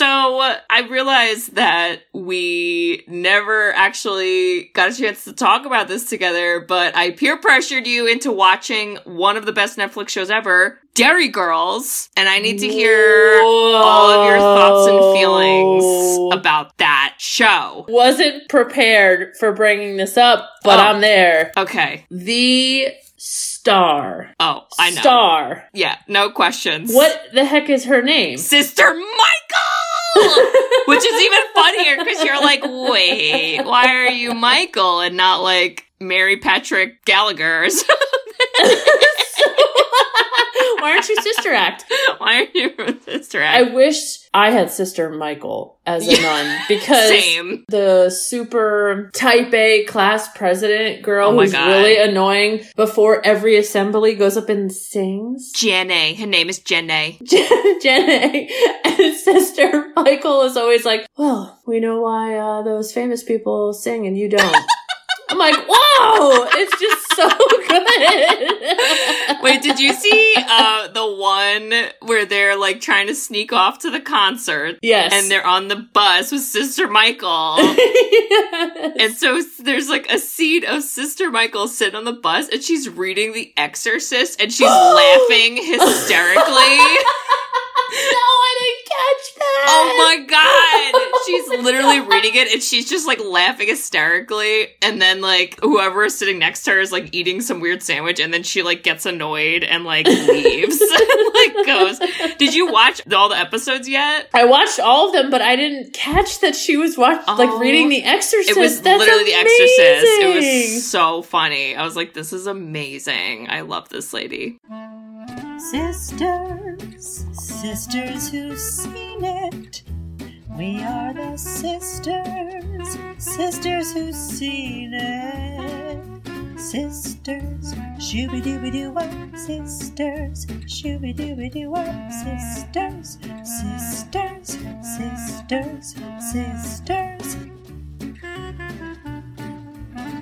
So uh, I realized that we never actually got a chance to talk about this together, but I peer pressured you into watching one of the best Netflix shows ever, Derry Girls, and I need to hear all of your thoughts and feelings about that show. Wasn't prepared for bringing this up, but Oh. I'm there. Okay. The star. Oh, I know. Star. Yeah, no questions. What the heck is her name? Sister Michael! Which is even funnier because you're like, wait, why are you Michael and not like Mary Patrick Gallagher or something? Why aren't you Sister Act? Why aren't you Sister Act? I wish I had Sister Michael as a nun because Same. the super type A class president girl Oh who's God. really annoying before every assembly goes up and sings. Jenna. Her name is Jenna. Jenna and Sister Michael is always like, well, we know why uh, those famous people sing and you don't. I'm like, whoa, it's just so good. Wait, did you see uh, the one where they're like trying to sneak off to the concert? Yes. And they're on the bus with Sister Michael. Yes. And so there's like a scene of Sister Michael sitting on the bus and she's reading The Exorcist and she's laughing hysterically. no, I didn't catch that. Oh my god! Oh she's literally reading it and she's just like laughing hysterically. And then like whoever is sitting next to her is like eating some weird sandwich and then she like gets annoyed and like leaves and like goes. Did you watch all the episodes yet? I watched all of them, but I didn't catch that she was watching Oh. like reading The Exorcist. It was That's literally The Exorcist. It was so funny. I was like, this is amazing. I love this lady. Sisters, sisters who've seen it. We are the sisters, sisters who've seen it. Sisters, shooby dooby doo up, sisters, shooby dooby doo up, sisters, sisters, sisters, sisters.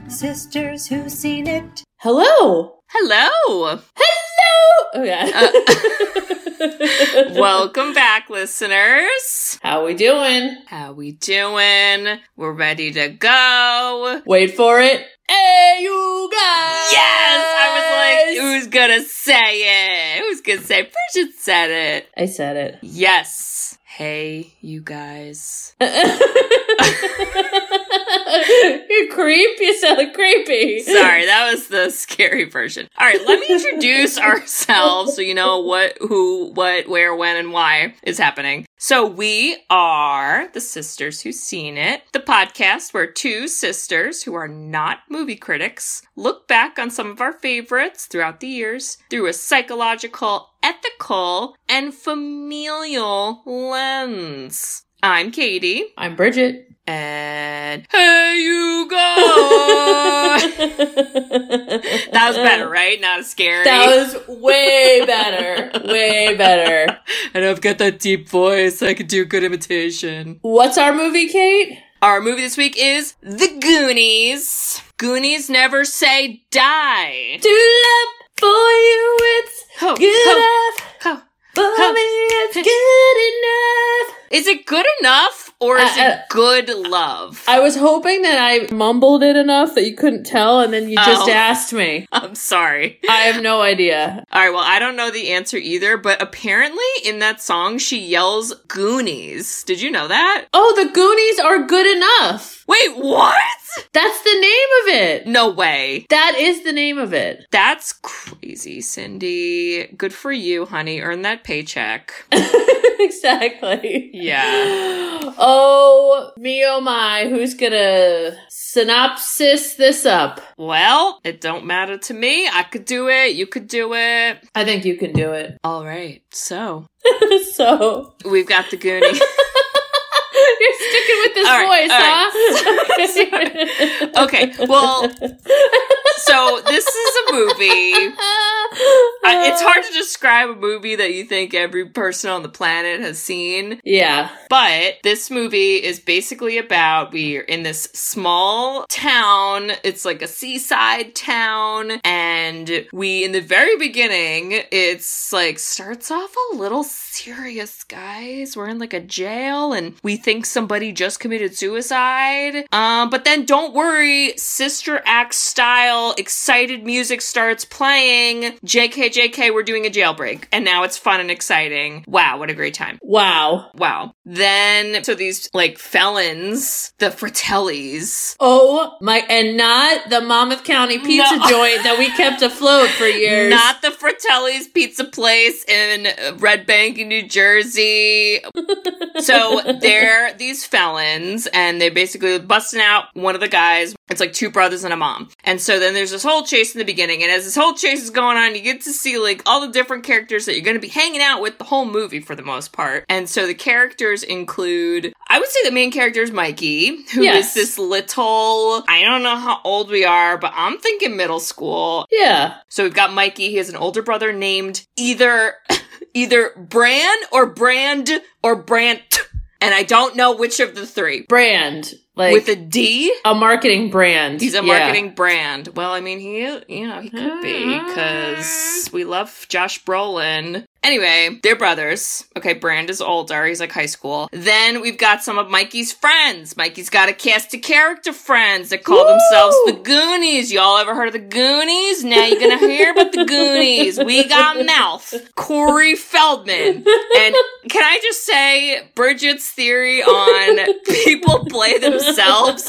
Sisters who've seen it. Hello. Hello. Hello. Oh yeah. Uh, Welcome back, listeners. How we doing? How we doing? We're ready to go. Wait for it. Hey, you guys. Yes! I was like, who's gonna say it? Who's gonna say it? Bridget said it. I said it. Yes. Hey, you guys. you creep. You sound creepy. Sorry, that was the scary version. All right, let me introduce ourselves so you know what, who, what, where, when, and why is happening. So we are the Sisters Who've Seen It, the podcast where two sisters who are not movie critics look back on some of our favorites throughout the years through a psychological, ethical, and familial lens. I'm Katie. I'm Bridget. And hey, you guys! that was better, right? Not as scary. That was way better. Way better. and I've got that deep voice. I can do good imitation. What's our movie, Kate? Our movie this week is The Goonies. Goonies never say die. For you, it's Ho, good ho, enough. ho. For me, it's good enough. Is it good enough or is Uh, uh, it good love? I was hoping that I mumbled it enough that you couldn't tell, and then you just Oh. asked me. I'm sorry. I have no idea. All right, well, I don't know the answer either, but apparently in that song she yells Goonies. Did you know that? Oh, the Goonies are good enough. Wait, what? That's the name of it. No way. That is the name of it. That's crazy, Cyndi. Good for you, honey. Earn that paycheck. exactly. Yeah. Oh, me oh my, who's gonna synopsis this up? Well, it don't matter to me. I could do it. You could do it. I think you can do it. All right. So, so, we've got the Goonies. you're sticking with this All right, voice, all huh? okay. Well, so this is a movie I, it's hard to describe a movie that you think every person on the planet has seen. Yeah. But this movie is basically about we're in this small town. It's like a seaside town. And we, in the very beginning, it's like starts off a little serious, guys. We're in like a jail and we think somebody just committed suicide. Um, but then don't worry, Sister Act style excited music starts playing. JK, JK, we're doing a jailbreak. And now it's fun and exciting. Wow, what a great time. Wow. Wow. Then, so these like felons, the Fratellis, Oh my, and not the Monmouth County pizza No. joint that we kept afloat for years. not the Fratellis pizza place in Red Bank in New Jersey. so they're these felons and they're basically busting out one of the guys. It's like two brothers and a mom. And so then there's this whole chase in the beginning. And as this whole chase is going on, you get to see like all the different characters that you're going to be hanging out with the whole movie for the most part. And so the characters include, I would say the main character is Mikey, who is Yes. this little, I don't know how old we are, but I'm thinking middle school. yeah. So we've got Mikey. He has an older brother named either either Bran or Brand or Brant. And I don't know which of the three. Brand. Like With a D? a marketing brand. He's a Yeah. marketing brand. Well, I mean, he, you know, he could be because we love Josh Brolin. Anyway, they're brothers. Okay, Brand is older. He's like high school. Then we've got some of Mikey's friends. Mikey's got a cast of character friends that call Woo! themselves the Goonies. Y'all ever heard of the Goonies? Now you're gonna hear about the Goonies. We got Mouth, Corey Feldman. And can I just say, Bridget's theory on people play themselves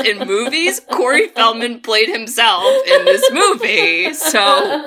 in movies? Corey Feldman played himself in this movie. So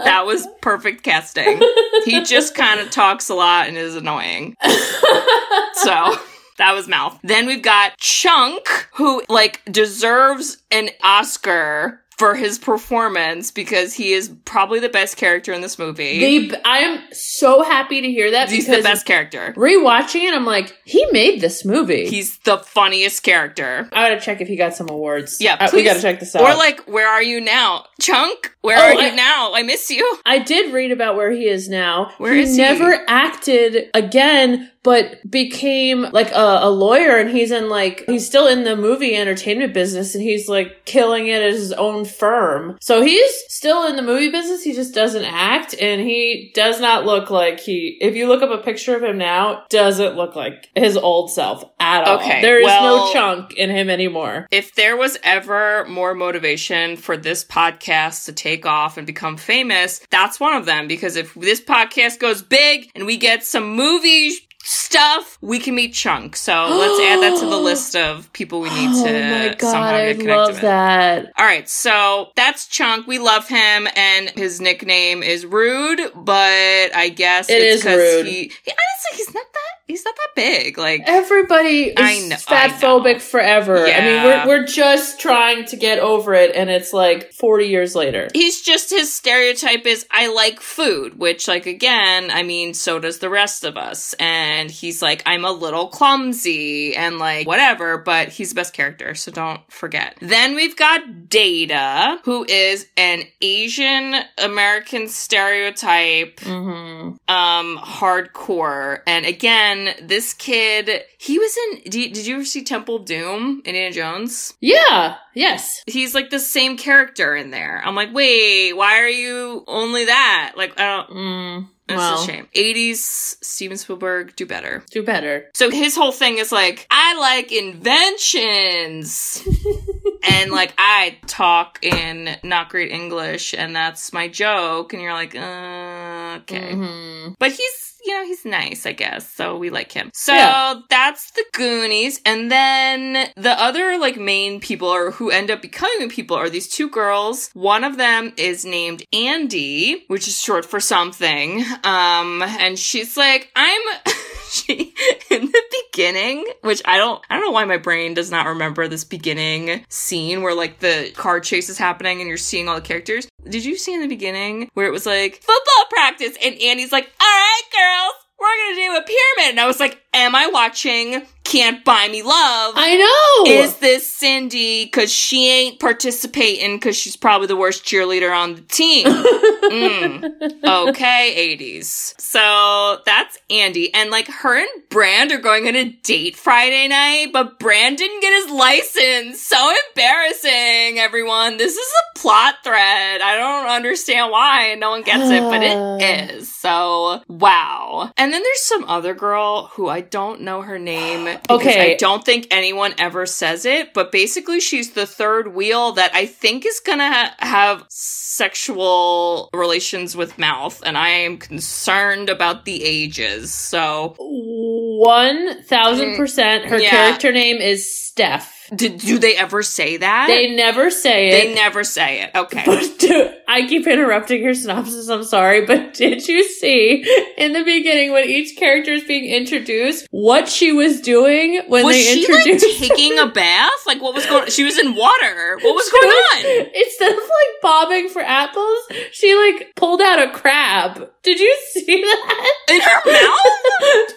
that was perfect casting. He just kind of talks a lot and is annoying. So that was Mouth. Then we've got Chunk, who like deserves an Oscar for his performance because he is probably the best character in this movie. I'm so happy to hear that He's the best character. rewatching it, I'm like, he made this movie. He's the funniest character. I gotta check if he got some awards. Yeah, Uh, we gotta check this out. Or like, where are you now? Chunk, where Oh, are you now? I miss you. I did read about where he is now. Where he is he? never acted again, but became like a, a lawyer and he's in like he's still in the movie entertainment business and he's like killing it at his own firm. So he's still in the movie business, he just doesn't act and he does not look like he if you look up a picture of him now, doesn't look like his old self at all. Okay, There is well- no chunk in him anymore. If there was ever more motivation for this podcast to take off and become famous, that's one of them. Because if this podcast goes big and we get some movie stuff, we can meet Chunk. So let's add that to the list of people we need oh to god, somehow I get connected love with. that. All right, so that's Chunk. We love him, and his nickname is Rude. But I guess It it's is 'cause rude. He, he honestly, he's not that. He's not that big. Like Everybody is I know- fat phobic forever. I mean, we're we're just trying to get over it, and it's like forty years later. he's just his stereotype is I like food, which like again, I mean, so does the rest of us. And he's like, I'm a little clumsy and like whatever, but he's the best character, so don't forget. Then we've got Data, who is an Asian American stereotype Mm-hmm. um hardcore and again this kid he was in did, did you ever see temple doom indiana jones Yeah. Yes. he's like the same character in there i'm like wait why are you only that like i don't Mm, it's well, a shame 80s steven spielberg do better do better. so his whole thing is like i like inventions and like I talk in not great English, and that's my joke, and you're like, uh, okay. Mhm. But he's, you know, he's nice, I guess. So we like him. So Yeah. that's the Goonies. And then the other like main people or who end up becoming people are these two girls. One of them is named Andy, which is short for something. Um, and she's like, I'm she in the beginning, which I don't I don't know why my brain does not remember this beginning scene where like the car chase is happening and you're seeing all the characters. Did you see in the beginning where it was like football practice and Andy's like, "All right, girls, we're gonna do a pyramid," and I was like, "Am I watching can't buy me love. I know. is this Cindy because she ain't participating because she's probably the worst cheerleader on the team? Mm. Okay, 80s. So that's Andy. And like her and Brand are going on a date Friday night, but Brand didn't get his license. So embarrassing, everyone. This is a plot thread. I don't understand why and no one gets it, but it is. So wow. And then there's some other girl who I don't know her name. Because Okay. I don't think anyone ever says it, but basically she's the third wheel that I think is gonna ha- have sexual relations with mouth, and I am concerned about the ages. So, One thousand percent. Her Yeah. character name is Steph. Did, do they ever say that? They never say it. They never say it. Okay. But I keep interrupting your synopsis. I'm sorry, but did you see in the beginning when each character is being introduced what she was doing when was they she introduced? like taking a bath? Like what was going? She was in water. What was going on? Instead of like bobbing for apples, she like pulled out a crab. Did you see that? In her mouth?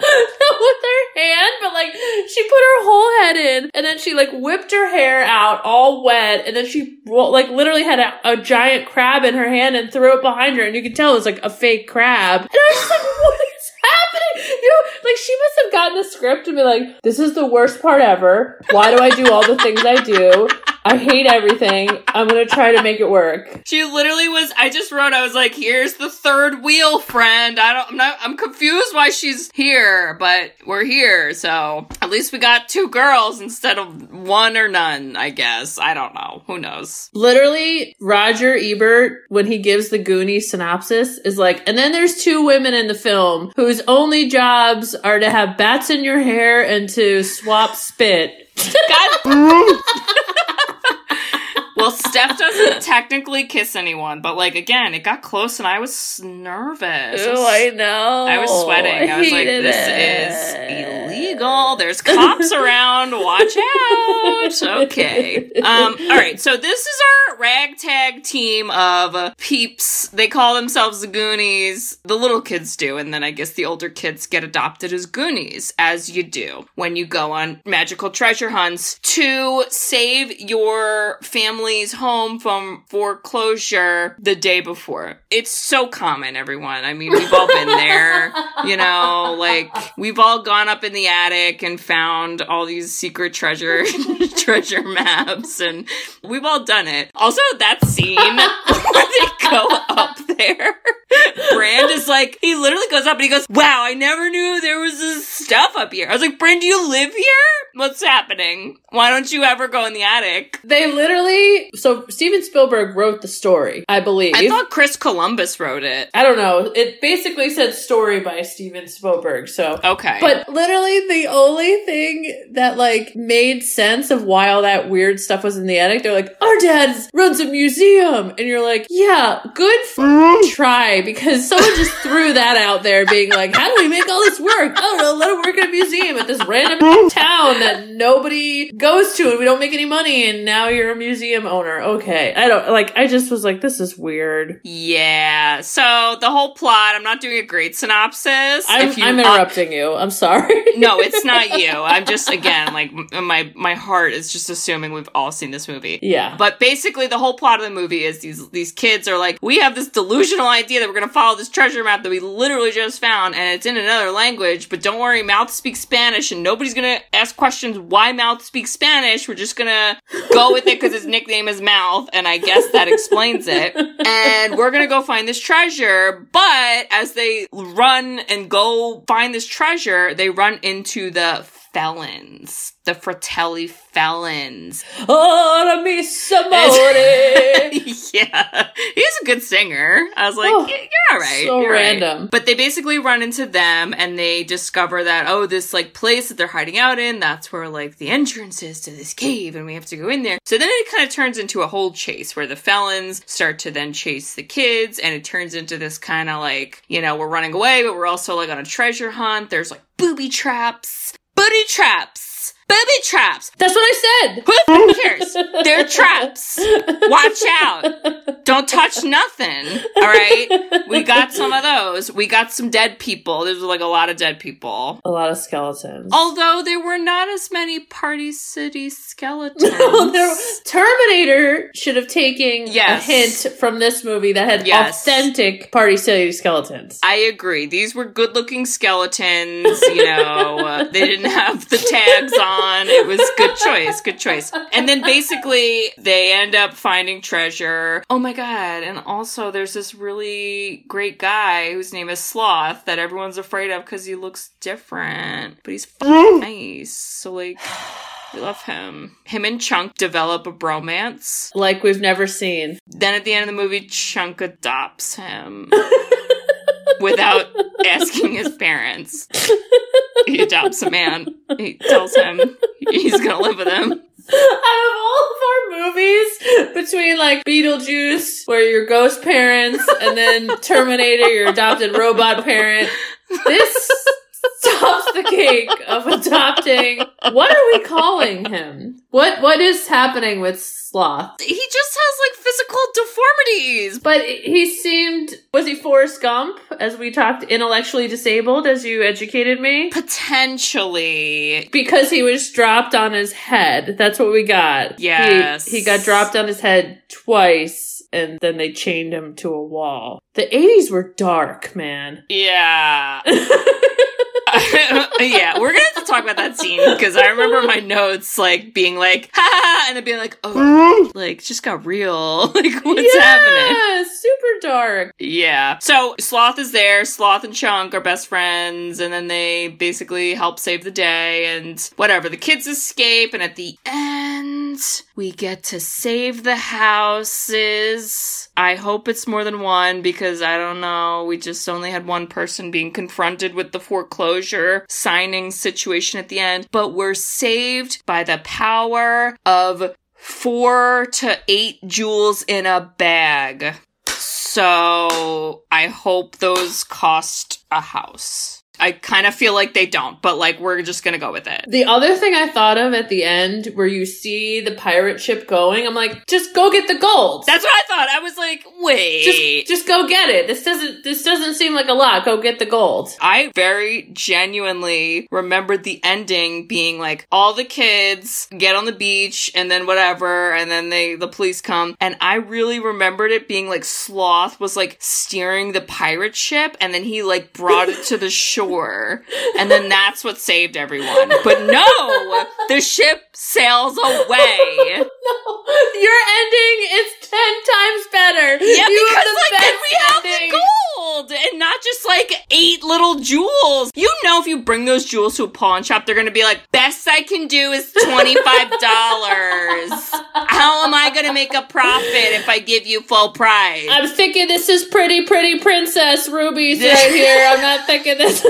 Not with her hand, but like she put her whole head in, and then she like whipped her hair out all wet, and then she like literally had a, a giant crab in her hand and threw it behind her, and you could tell it was like a fake crab. And I was like, what is happening? You know, like she must have gotten the script and be like, this is the worst part ever. Why do I do all the things I do? I hate everything. I'm gonna try to make it work. She literally was. I just wrote. I was like, "Here's the third wheel, friend." I don't. I'm not. I'm confused why she's here, but we're here. So at least we got two girls instead of one or none. I guess. I don't know. Who knows? Literally, Roger Ebert, when he gives the Goonies synopsis, is like, and then there's two women in the film whose only jobs are to have bats in your hair and to swap spit. God. well, Steph doesn't technically kiss anyone, but like again, it got close, and I was nervous. Ew, I know. I was sweating. I, was like, this it. is illegal. There's cops around. Watch out. Okay. Um, all right. So this is our ragtag team of peeps. They call themselves the Goonies. The little kids do. And then I guess the older kids get adopted as Goonies, as you do when you go on magical treasure hunts to save your family's home from foreclosure the day before. It's so common, everyone. I mean, we've all been there, you know, like we've all gone up in the attic and found all these secret treasure treasure maps and we've all done it. Also, that scene where they go up there. Brand is like, he literally goes up and he goes, Wow, I never knew there was this stuff up here. I was like, Brand, do you live here? What's happening? Why don't you ever go in the attic? They literally, so Steven Spielberg wrote the story, I believe. I thought Chris Columbus wrote it. I don't know. It basically said story by Steven Spielberg, so. Okay. But literally, the only thing that like made sense of why all that weird stuff was in the attic, they're like, "Our dad runs a museum," and you're like, "Yeah, good f- try," because someone just threw that out there, being like, "How do we make all this work? I don't know. Let him work at a museum at this random town that nobody goes to, and we don't make any money, and now you're a museum owner." Okay, I don't like. I just was like, "This is weird." Yeah. So the whole plot, I'm not doing a great synopsis. I'm, you- I'm uh, interrupting you. I'm sorry. no, it's not you. I'm just again like my my heart is just assuming we've all seen this movie. yeah. But basically, the whole plot of the movie is these these kids are like, we have this delusional idea that we're gonna follow this treasure map that we literally just found, and it's in another language. But don't worry, Mouth speaks Spanish, and nobody's gonna ask questions why Mouth speaks Spanish. We're just gonna go with it because his nickname is Mouth, and I guess that explains it. And we're gonna go find this treasure. But as they run and go find this treasure, they run into the felons, the Fratelli felons. Ora mi amore. yeah, he's a good singer. I was like, Oh, "Yeah, you're all right. so you're right." random. But they basically run into them and they discover that, oh, this like place that they're hiding out in, that's where like the entrance is to this cave and we have to go in there. So then it kind of turns into a whole chase where the felons start to then chase the kids and it turns into this kind of like, you know, we're running away, but we're also like on a treasure hunt. There's like booby traps, booty traps. Booby traps. That's what I said. Who cares? They're traps. Watch out. Don't touch nothing. All right. We got some of those. We got some dead people. There's like a lot of dead people. A lot of skeletons. Although there were not as many Party City skeletons. No, there- Terminator should have taken Yes. a hint from this movie that had Yes. authentic Party City skeletons. I agree. These were good looking skeletons. You know, they didn't have the tags on. It was good choice. Good choice. And then basically they end up finding treasure. Oh my God. And also there's this really great guy whose name is Sloth that everyone's afraid of because he looks different, but he's f- mm. nice. So like, we love him. Him and Chunk develop a bromance. Like we've never seen. Then at the end of the movie, Chunk adopts him without asking his parents. He adopts a man. He tells him he's gonna live with him. Out of all of our movies, between like Beetlejuice, where your ghost parents, and then Terminator, your adopted robot parent, this tops the cake of adopting. What are we calling him? What What is happening with Sloth? He just has like physical deformities. But he seemed, was he Forrest Gump, as we talked, intellectually disabled, as you educated me? Potentially. Because he was dropped on his head. That's what we got. He- Yes. He, got dropped on his head twice, and then they chained him to a wall. The 80s were dark, man. Yeah. yeah, we're gonna have to talk about that scene because I remember my notes like being like, ha, and then being like, oh, mm-hmm. like just got real. like, what's yeah, happening? super dark. Yeah. So Sloth is there. Sloth and Chunk are best friends, and then they basically help save the day and whatever. The kids escape, and at the end, we get to save the houses. I hope it's more than one because I don't know. We just only had one person being confronted with the foreclosure signing situation at the end, but we're saved by the power of four to eight jewels in a bag. So I hope those cost a house. I kind of feel like they don't, but like we're just gonna go with it. The other thing I thought of at the end, where you see the pirate ship going, I'm like, just go get the gold. That's what I thought. I was like, wait. just, just go get it. This doesn't, this doesn't seem like a lot. Go get the gold. I very genuinely remembered the ending being like all the kids get on the beach and then whatever and then they the police come and I really remembered it being like Sloth was like steering the pirate ship and then he like brought it to the shore and then that's what saved everyone. But no, the ship sails away. No, your ending is ten times better. Yeah, You because like then we have the gold and not just like eight little jewels. You know, if you bring those jewels to a pawn shop, they're gonna be like, best I can do is twenty five dollars. How am I gonna make a profit if I give you full price? I'm thinking this is pretty, pretty princess rubies right here. I'm not thinking this.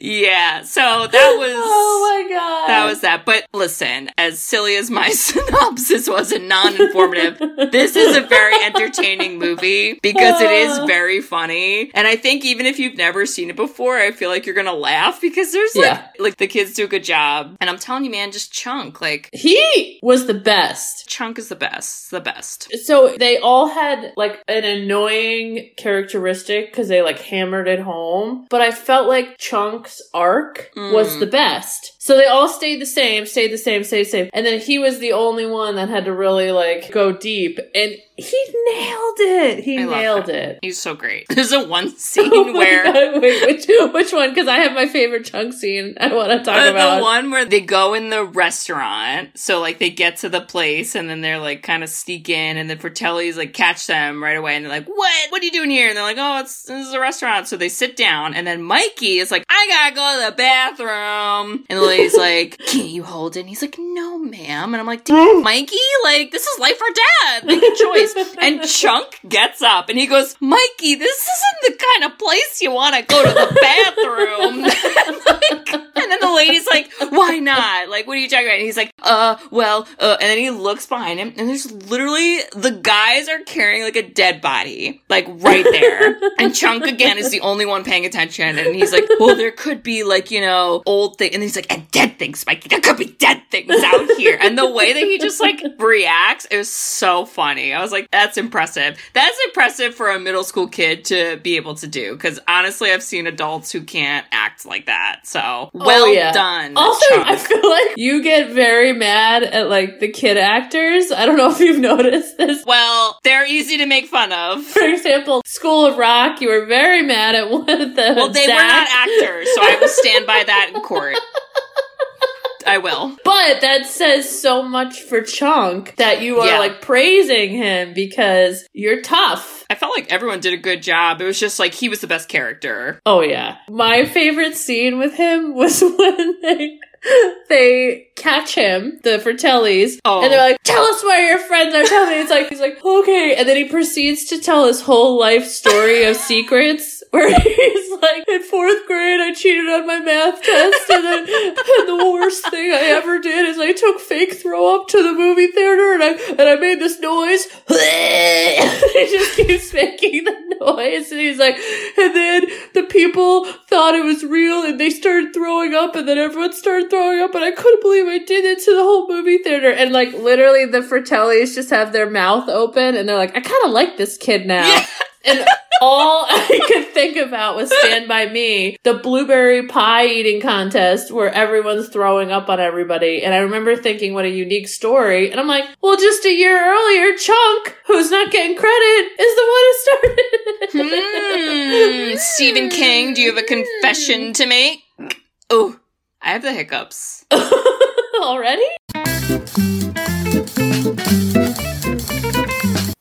yeah, so that was. oh my god. That was that. But listen, as silly as my synopsis was and non informative, this is a very entertaining movie because it is very funny. And I think even if you've never seen it before, I feel like you're gonna laugh because there's like, Yeah. like the kids do a good job. And I'm telling you, man, just Chunk. Like, He was the best. Chunk is the best. The best. So they all had like an annoying characteristic because they like hammered it home. But I felt like Arc was Mm. the best. So they all stayed the same, stayed the same, stayed the same. And then he was the only one that had to really like go deep. And he nailed it. He I nailed it. He's so great. There's a one scene Oh where God, wait, which which one? Because I have my favorite chunk scene I want to talk Uh, about. the one where they go in the restaurant, so like they get to the place and then they're like kind of sneak in, and then Fratelli's like catch them right away, and they're like, "What? What are you doing here?" And they're like, "Oh, it's this is a restaurant." So they sit down, and then Mikey is like, "I gotta go to the bathroom," and the lady's like, "Can't you hold it?" And he's like, "No, ma'am," and I'm like, "Damn, "Mikey, like this is life or death. Make a choice." and Chunk gets up and he goes, "Mikey, this isn't the kind of place you want to go to the bathroom." Like, and then the lady's like, "Why not?" Like, what are you talking about? And he's like, uh, well, uh, and then he looks behind him and there's literally the guys are carrying like a dead body, like right there. and Chunk again is the only one paying attention. And he's like, well, there could be like, you know, old thing. And he's like, and dead things, Mikey. There could be dead things out here. And the way that he just like reacts is so funny. I was like, that's impressive. That's impressive for a middle school kid to be able to do. Cause honestly, I've seen adults who can't act like that. So oh, well Oh, yeah. done. Also. I feel like you get very mad at like the kid actors. I don't know if you've noticed this. well, they're easy to make fun of. For example, School of Rock, you were very mad at one of the. Well, they were not actors, so I will stand by that in court. I will. But that says so much for Chunk that you are Yeah. like praising him because you're tough. I felt like everyone did a good job. It was just like he was the best character. Oh yeah. My favorite scene with him was when they they catch him, the Fratellis, Oh. and they're oh. like, "Tell us where your friends are." Tell me. It's like he's like, "Okay," and then he proceeds to tell his whole life story of secrets. Where he's like, in fourth grade, I cheated on my math test, and then and the worst thing I ever did is I took fake throw up to the movie theater, and I and I made this noise. he just keeps making the noise, and he's like, and then the people thought it was real, and they started throwing up, and then everyone started throwing up, and I couldn't believe I did it to the whole movie theater, and like literally the Fratellis just have their mouth open, and they're like, I kind of like this kid now. Yeah. And all I could think about was Stand By Me, the blueberry pie eating contest where everyone's throwing up on everybody. And I remember thinking, what a unique story. And I'm like, well, just a year earlier, Chunk, who's not getting credit, is the one who started it. Hmm. Stephen King, do you have a confession to make? Oh, I have the hiccups. Already?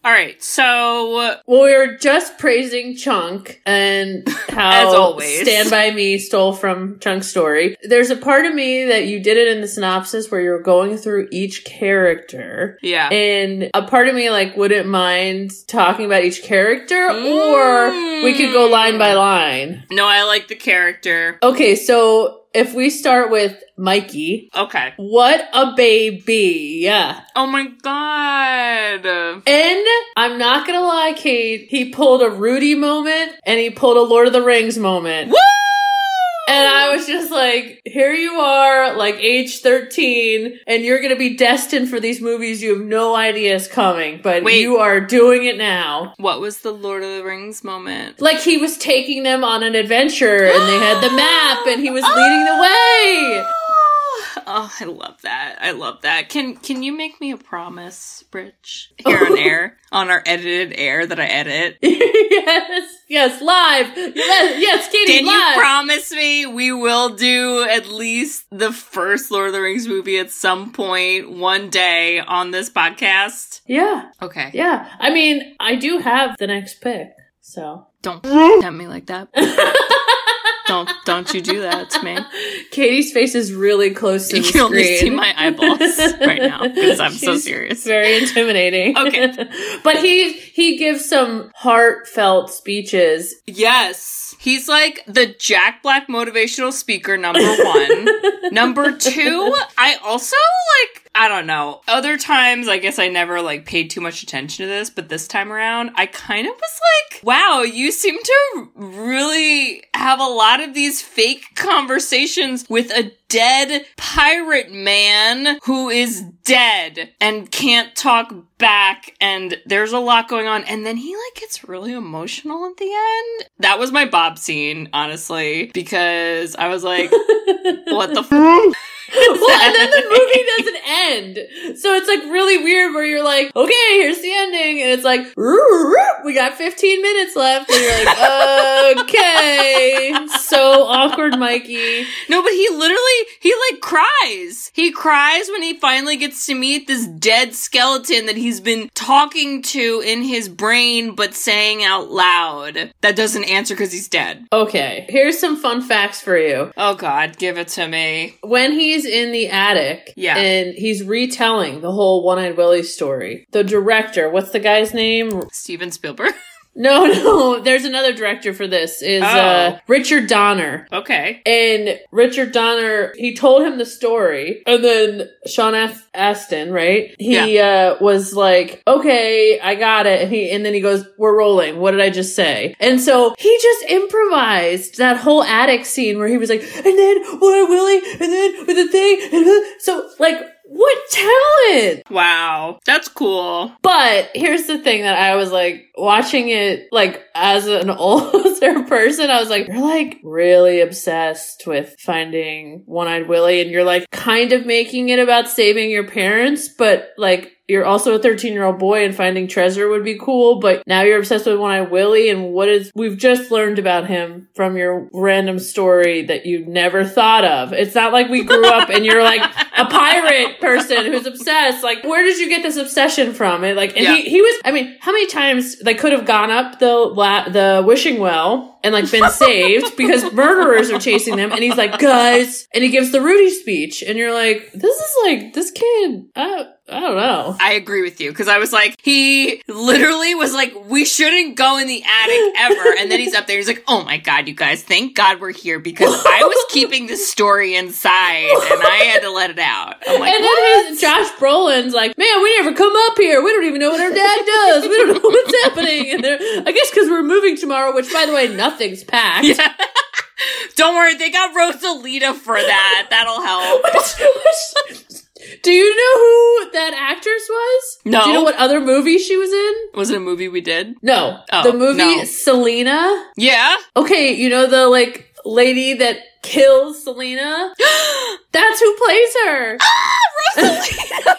All right, so Well, we were just praising Chunk and how As always. Stand By Me stole from Chunk's story. There's a part of me that you did it in the synopsis where you're going through each character. yeah. And a part of me like wouldn't mind talking about each character or we could go line by mm. line. no, I like the character. Okay, so if we start with Mikey, Okay. what a baby. Yeah. Oh my god. And I'm not gonna lie, Kate, he pulled a Rudy moment and he pulled a Lord of the Rings moment. Woo! And I was just like, here you are, like age 13, and you're gonna be destined for these movies you have no idea is coming, but Wait. you are doing it now. What was the Lord of the Rings moment? Like he was taking them on an adventure and they had the map and he was leading the way. Oh, Oh, I love that. I love that. Can can you make me a promise, Bridge? Here on air, on our edited air that I edit. yes, yes, live. Yes, yes, Katie, Can you promise me we will do at least the first Lord of the Rings movie at some point one day on this podcast? yeah, Okay. yeah. I mean, I do have the next pick, so. Don't tempt me like that. Don't don't you do that to me. Katie's face is really close to You the can only see my eyeballs right now because I'm so serious. Very intimidating. Okay. but he he gives some heartfelt speeches. Yes. He's like the Jack Black motivational speaker, number one. number two, I also like, I don't know. Other times, I guess I never like paid too much attention to this, but this time around, I kind of was like, wow, you seem to really have a lot of these fake conversations with a dead pirate man who is dead and can't talk back and there's a lot going on and then he like gets really emotional at the end that was my bob scene honestly because i was like what the f- well, and then the movie doesn't end. So it's like really weird where you're like, okay, here's the ending. And it's like, "Roo, roo, we got 15 minutes left. And you're like, okay. So awkward, Mikey. no but he literally he like cries he cries when he finally gets to meet this dead skeleton that he's been talking to in his brain but saying out loud that doesn't answer because he's dead Okay, here's some fun facts for you. oh god give it to me when he's in the attic Yeah. and he's retelling the whole one-eyed willie story. The director what's the guy's name? Steven spielberg No, no. There's another director for this. Is Oh. uh, Richard Donner. Okay. And Richard Donner, he told him the story, and then Sean F. Astin, right? He uh, was like, "Okay, I got it." And he, and then he goes, "We're rolling." What did I just say? And so he just improvised that whole attic scene where he was like, "And then what I Willie, and then with the thing," and then, so like, what talent! Wow. That's cool. But here's the thing that I was like watching it like as an older person, I was like, you're like really obsessed with finding One Eyed Willie and you're like kind of making it about saving your parents, but like you're also a 13 year old boy and finding treasure would be cool, but now you're obsessed with One Eye Willie and what is, we've just learned about him from your random story that you never thought of. It's not like we grew up and you're like a pirate person who's obsessed. Like, where did you get this obsession from? And like, and Yeah. he, he was, I mean, how many times they could have gone up the, la- the wishing well and like been saved because murderers are chasing them. And he's like, guys, and he gives the Rudy speech. And you're like, this is like, this kid, I, I don't know. I agree with you because I was like, he literally was like, we shouldn't go in the attic ever. And then he's up there. He's like, oh my God, you guys, thank God we're here because I was keeping this story inside and I had to let it out. I'm like, and what? then his Josh Brolin's like, man, we never come up here. We don't even know what our dad does. We don't know what's happening. And they're, I guess because we're moving tomorrow, which by the way, nothing's packed. Yeah. Don't worry, they got Rosalita for that. That'll help. Do you know who that actress was? No. Do you know what other movie she was in? Was it a movie we did? No. Oh, the movie no. Selena. Yeah. Okay, you know the like lady that kills Selena? That's who plays her. Ah, Rosalita.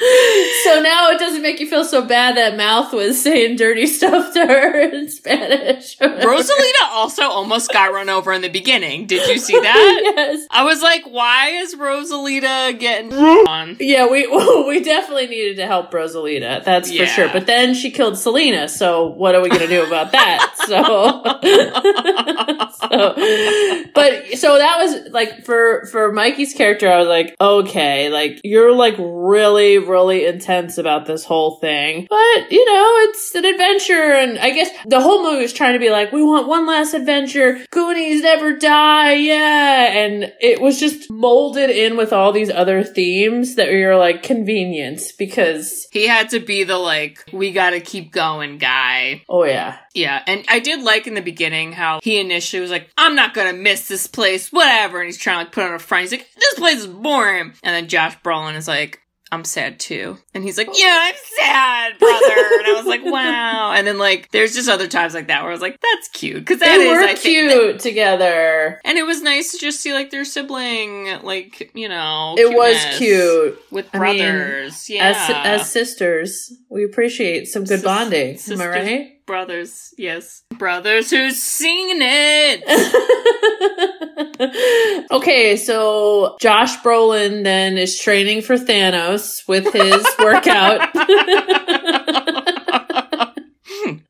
So now it doesn't make you feel so bad that Mouth was saying dirty stuff to her in Spanish. Rosalita also almost got run over in the beginning. Did you see that? yes. I was like, why is Rosalita getting on? Yeah, we we definitely needed to help Rosalita. That's Yeah. for sure. But then she killed Selena. So what are we going to do about that? so, so, but so that was like for for Mikey's character. I was like, okay, like you're like really really intense about this whole thing. But you know, it's an adventure, and I guess the whole movie was trying to be like, we want one last adventure. Goonies never die, yeah. And it was just molded in with all these other themes that you're like convenience because He had to be the like, we gotta keep going guy. oh yeah, Yeah, and I did like in the beginning how he initially was like, I'm not gonna miss this place, whatever. And he's trying to like put on a front. He's like, this place is boring. And then Josh Brolin is like, I'm sad too. And he's like, oh. yeah, I'm sad, brother. and I was like, wow. And then like, there's just other times like that where I was like, that's cute. Cause that they is, were I think, cute together. and it was nice to just see like their sibling, like, you know, It was cute. with I mean, brothers. yeah. As as sisters, we appreciate some good Sis- bonding. Am I right? Brothers, yes. Brothers who's seen it. okay, so Josh Brolin then is training for Thanos with his workout.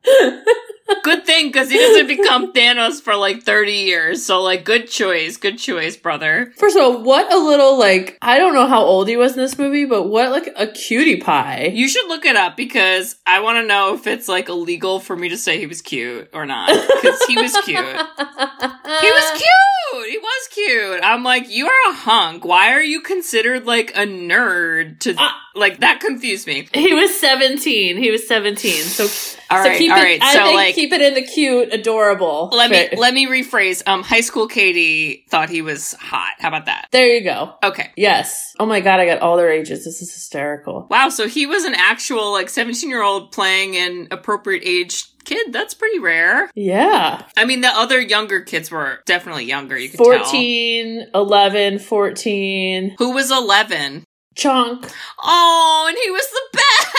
Good thing because he doesn't become Thanos for like 30 years. So, like, good choice. Good choice, brother. First of all, what a little like I don't know how old he was in this movie, but what like a cutie pie. You should look it up because I want to know if it's like illegal for me to say he was cute or not. Because he was cute. He was cute. He was cute. I'm like, you are a hunk. Why are you considered like a nerd? To Ah. like that confused me. He was 17. He was 17. So, All so right, keep all it, right. I So think like, keep it in the cute, adorable. let me let me rephrase. Um, high school Katie thought he was hot. How about that? there you go. Okay. Yes. Oh my god, I got all their ages. This is hysterical. Wow, so he was an actual like 17 year old playing an appropriate age kid. That's pretty rare. Yeah. I mean, the other younger kids were definitely younger. You could tell. 14, 11, 14. Who was 11? Chunk. Oh, and he was the best.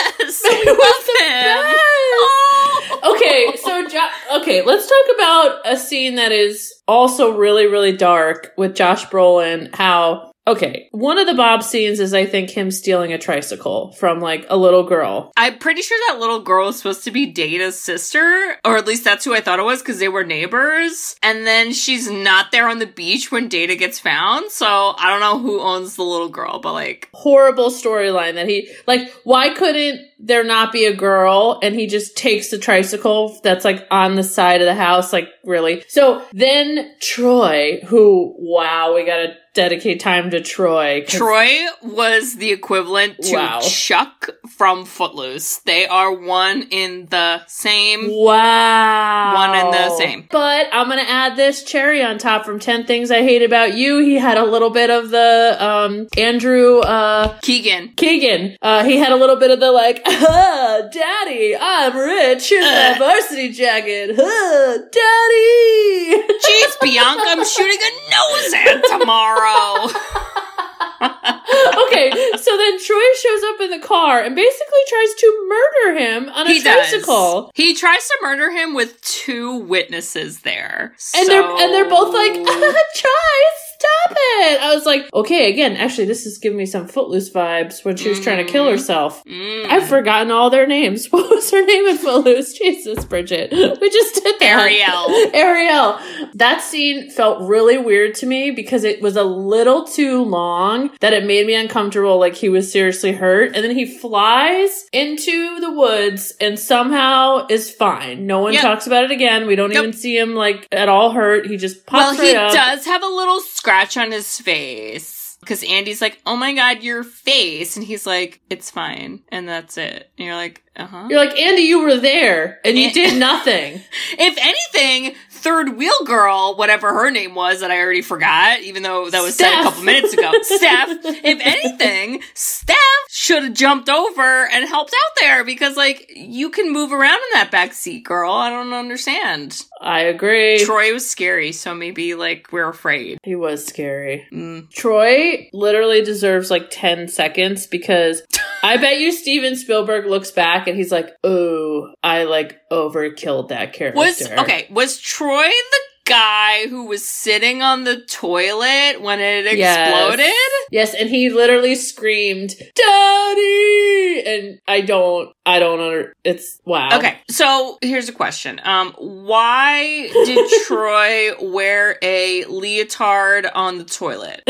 Was the best. Oh. Okay, so jo- okay, let's talk about a scene that is also really really dark with Josh Brolin how Okay, one of the Bob scenes is I think him stealing a tricycle from like a little girl. I'm pretty sure that little girl was supposed to be Data's sister, or at least that's who I thought it was because they were neighbors. And then she's not there on the beach when Data gets found. So I don't know who owns the little girl, but like, Horrible storyline that he like. Why couldn't there not be a girl and he just takes the tricycle that's like on the side of the house? Like really? So then Troy, who wow, we gotta dedicate time to Troy. Troy was the equivalent to Wow. Chuck from Footloose. They are one in the same. Wow. One and the same. But I'm gonna add this cherry on top from 10 Things I Hate About You. He had a little bit of the um Andrew uh Keegan. Keegan. Uh he had a little bit of the like, daddy, I'm rich. Here's my Uh. varsity jacket. Huh, daddy. Jeez, Bianca, I'm shooting a nose ad tomorrow. okay, so then Troy shows up in the car and basically tries to murder him on a he does. He tries to murder him with two witnesses there. And they're and they're both like, So- try stop it. I was like, okay, again, actually, this is giving me some Footloose vibes when she was trying to kill Mhm. herself. Mm. I've forgotten all their names. What was her name in Footloose? Jesus, Bridget. We just did that. Ariel. Ariel. That scene felt really weird to me because it was a little too long that it made me uncomfortable, like he was seriously hurt. And then he flies into the woods and somehow is fine. No one Yep. talks about it again. We don't Nope. even see him like at all hurt. He just Well, pops he right up. does have a little scratch on his face. Because Andy's like, oh my god, your face. And he's like, it's fine. And that's it. And you're like, uh huh. You're like, Andy, you were there and you did nothing. If anything, third wheel girl, whatever her name was that I already forgot, even though that was said a couple minutes ago, Steph, if anything, Steph should have jumped over and helped out there because, like, you can move around in that back seat, girl. I don't understand. I agree. Troy was scary, so maybe, like, we're afraid. He was scary. Mm. Troy literally deserves like 10 seconds because I bet you Steven Spielberg looks back and he's like, oh, I like overkilled that character. Was, okay, was Troy the guy who was sitting on the toilet when it Yes. exploded? Yes, and he literally screamed, Daddy! And I don't, I don't under, it's, wow. Okay, so here's a question. Um, why did Troy wear a leotard on the toilet?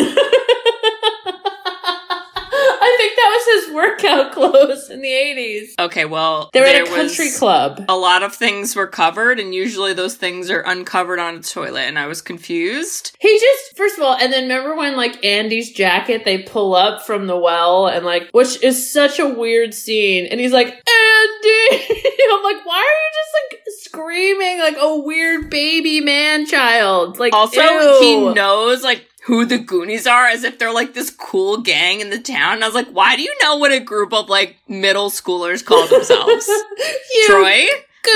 I think that was his workout clothes in the 80s. Okay, well, They were there at a country club. A lot of things were covered, and usually those things are uncovered on a toilet, and I was confused. He just, first of all, and then remember when like Andy's jacket they pull up from the well and like, which is such a weird scene, and he's like, Andy! I'm like, why are you just like screaming like a weird baby man child? Like, Also, ew. he knows like who the Goonies are, as if they're like this cool gang in the town. And I was like, why do you know what a group of like middle schoolers call themselves? Troy,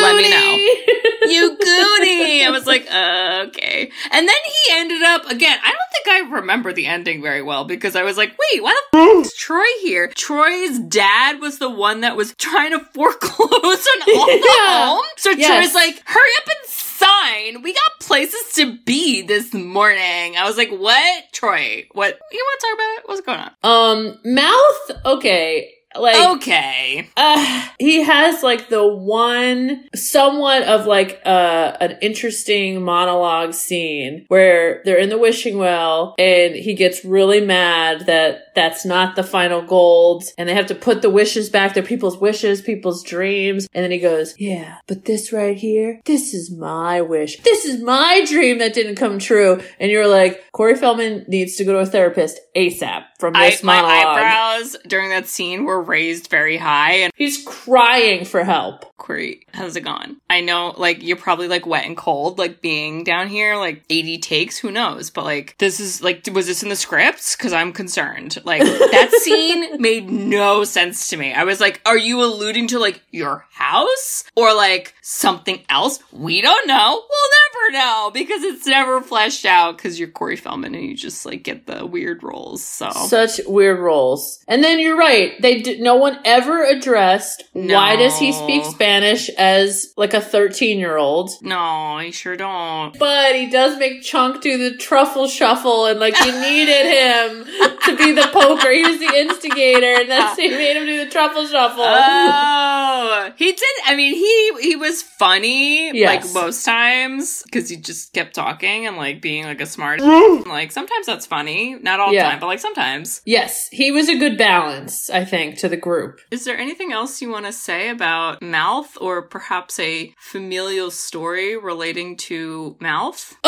let me know. you Goonie. I was like, uh, okay. And then he ended up again. I don't think I remember the ending very well because I was like, wait, why the f- is Troy here? Troy's dad was the one that was trying to foreclose on all the Yeah. home. So Yes. Troy's like, hurry up and sign. We got places to be this morning. I was like, what? Troy, what? You want to talk about it? What's going on? Um, mouth, okay. Like, Okay. Uh, he has like the one somewhat of like uh an interesting monologue scene where they're in the wishing well and he gets really mad that that's not the final gold and they have to put the wishes back they're people's wishes people's dreams. And then he goes yeah but this right here this is my wish. This is my dream that didn't come true. And you're like Corey Feldman needs to go to a therapist ASAP from I, this my eyebrows during that scene were raised very high and he's crying for help Corey, how's it gone? I know, like, you're probably, like, wet and cold, like, being down here, like, 80 takes, who knows? But, like, this is, like, was this in the scripts? Because I'm concerned. Like, that scene made no sense to me. I was like, are you alluding to, like, your house? Or, like, something else? We don't know. Well, never know because it's never fleshed out because you're Corey Feldman and you just like get the weird roles. So Such weird roles. And then you're right. They did, no one ever addressed why does he speak Spanish as like a 13 year old. no, he sure don't. But he does make Chunk do the truffle shuffle, and like he needed him to be the poker. He was the instigator, and that's he made him do the truffle shuffle. Oh, he did. I mean, he he was funny Yes. like most times because he just kept talking and like being like a smart. Mm-hmm. like sometimes that's funny, not all Yeah. the time, but like sometimes. yes, he was a good balance, I think, to the group. Is there anything else you want to say about Mouth, or perhaps a familial story relating to Mouth?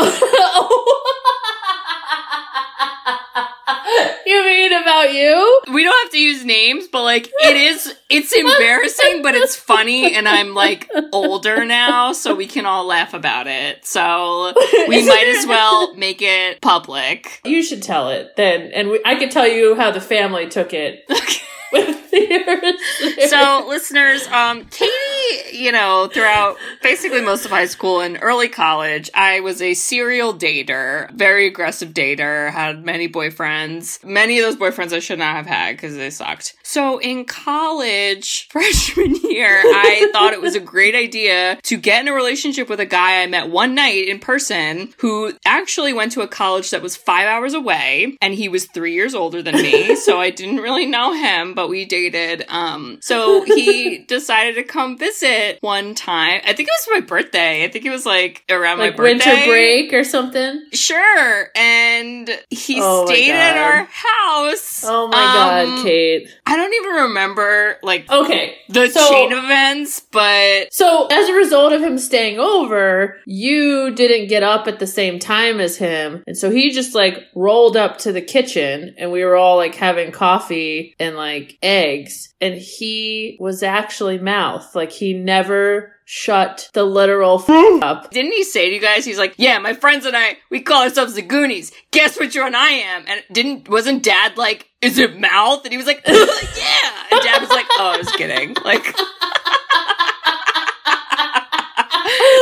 you mean about you? We don't have to use names, but like it is, it's embarrassing, but it's funny, and I'm like older now, so we can all laugh about it. So we might as well make it public. You should tell it then, and we, I could tell you how the family took it. So, listeners, um, Katie, you know, throughout basically most of high school and early college, I was a serial dater, very aggressive dater, had many boyfriends. Many of those boyfriends I should not have had because they sucked. So, in college, freshman year, I thought it was a great idea to get in a relationship with a guy I met one night in person who actually went to a college that was five hours away and he was three years older than me. so, I didn't really know him, but we dated. Um, so he decided to come visit one time. I think it was my birthday. I think it was like around like my birthday. winter break or something. Sure. And he Oh stayed at our house. Oh my Um, god, Kate. I don't even remember like Okay, the so- chain of events, but So, as a result of him staying over, you didn't get up at the same time as him. And so he just like rolled up to the kitchen and we were all like having coffee and like eggs. And he was actually mouth. Like he never shut the literal f- up. didn't he say to you guys? He's like, "Yeah, my friends and I, we call ourselves the Goonies. Guess which one I am?" And didn't wasn't Dad like, "Is it Mouth?" And he was like, "Yeah." And Dad was like, "Oh, I was kidding." Like.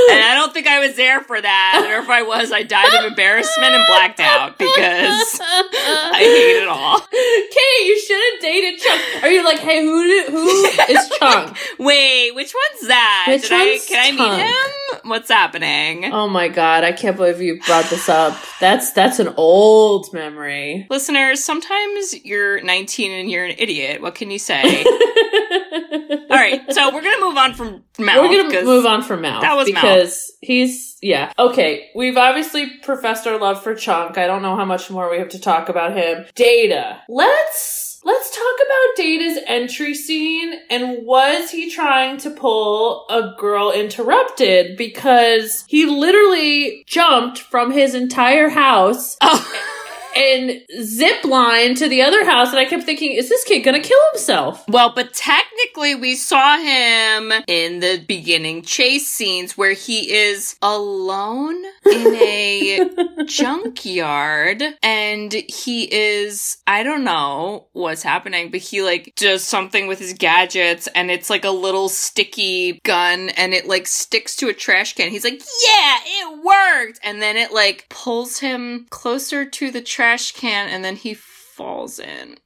And I don't think I was there for that. Or if I was, I died of embarrassment and blacked out because I hate it all. Kate, you should have dated Chunk. Are you like, hey, who do, who is Chunk? Wait, which one's that? Which Did I, one's can I meet him? What's happening? Oh my god, I can't believe you brought this up. That's that's an old memory. Listeners, sometimes you're 19 and you're an idiot. What can you say? All right, so we're gonna move on from mouth. We're gonna move on from Mouth that was because he's yeah okay. We've obviously professed our love for Chunk. I don't know how much more we have to talk about him. Data. Let's let's talk about Data's entry scene and was he trying to pull a girl interrupted because he literally jumped from his entire house Oh, and zip line to the other house and I kept thinking is this kid gonna kill himself? well, but technically, we saw him in the beginning chase scenes where he is alone in a junkyard and he is, I don't know what's happening, but he like does something with his gadgets and it's like a little sticky gun and it like sticks to a trash can. He's like, yeah, it worked. And then it like pulls him closer to the trash can and then he falls in.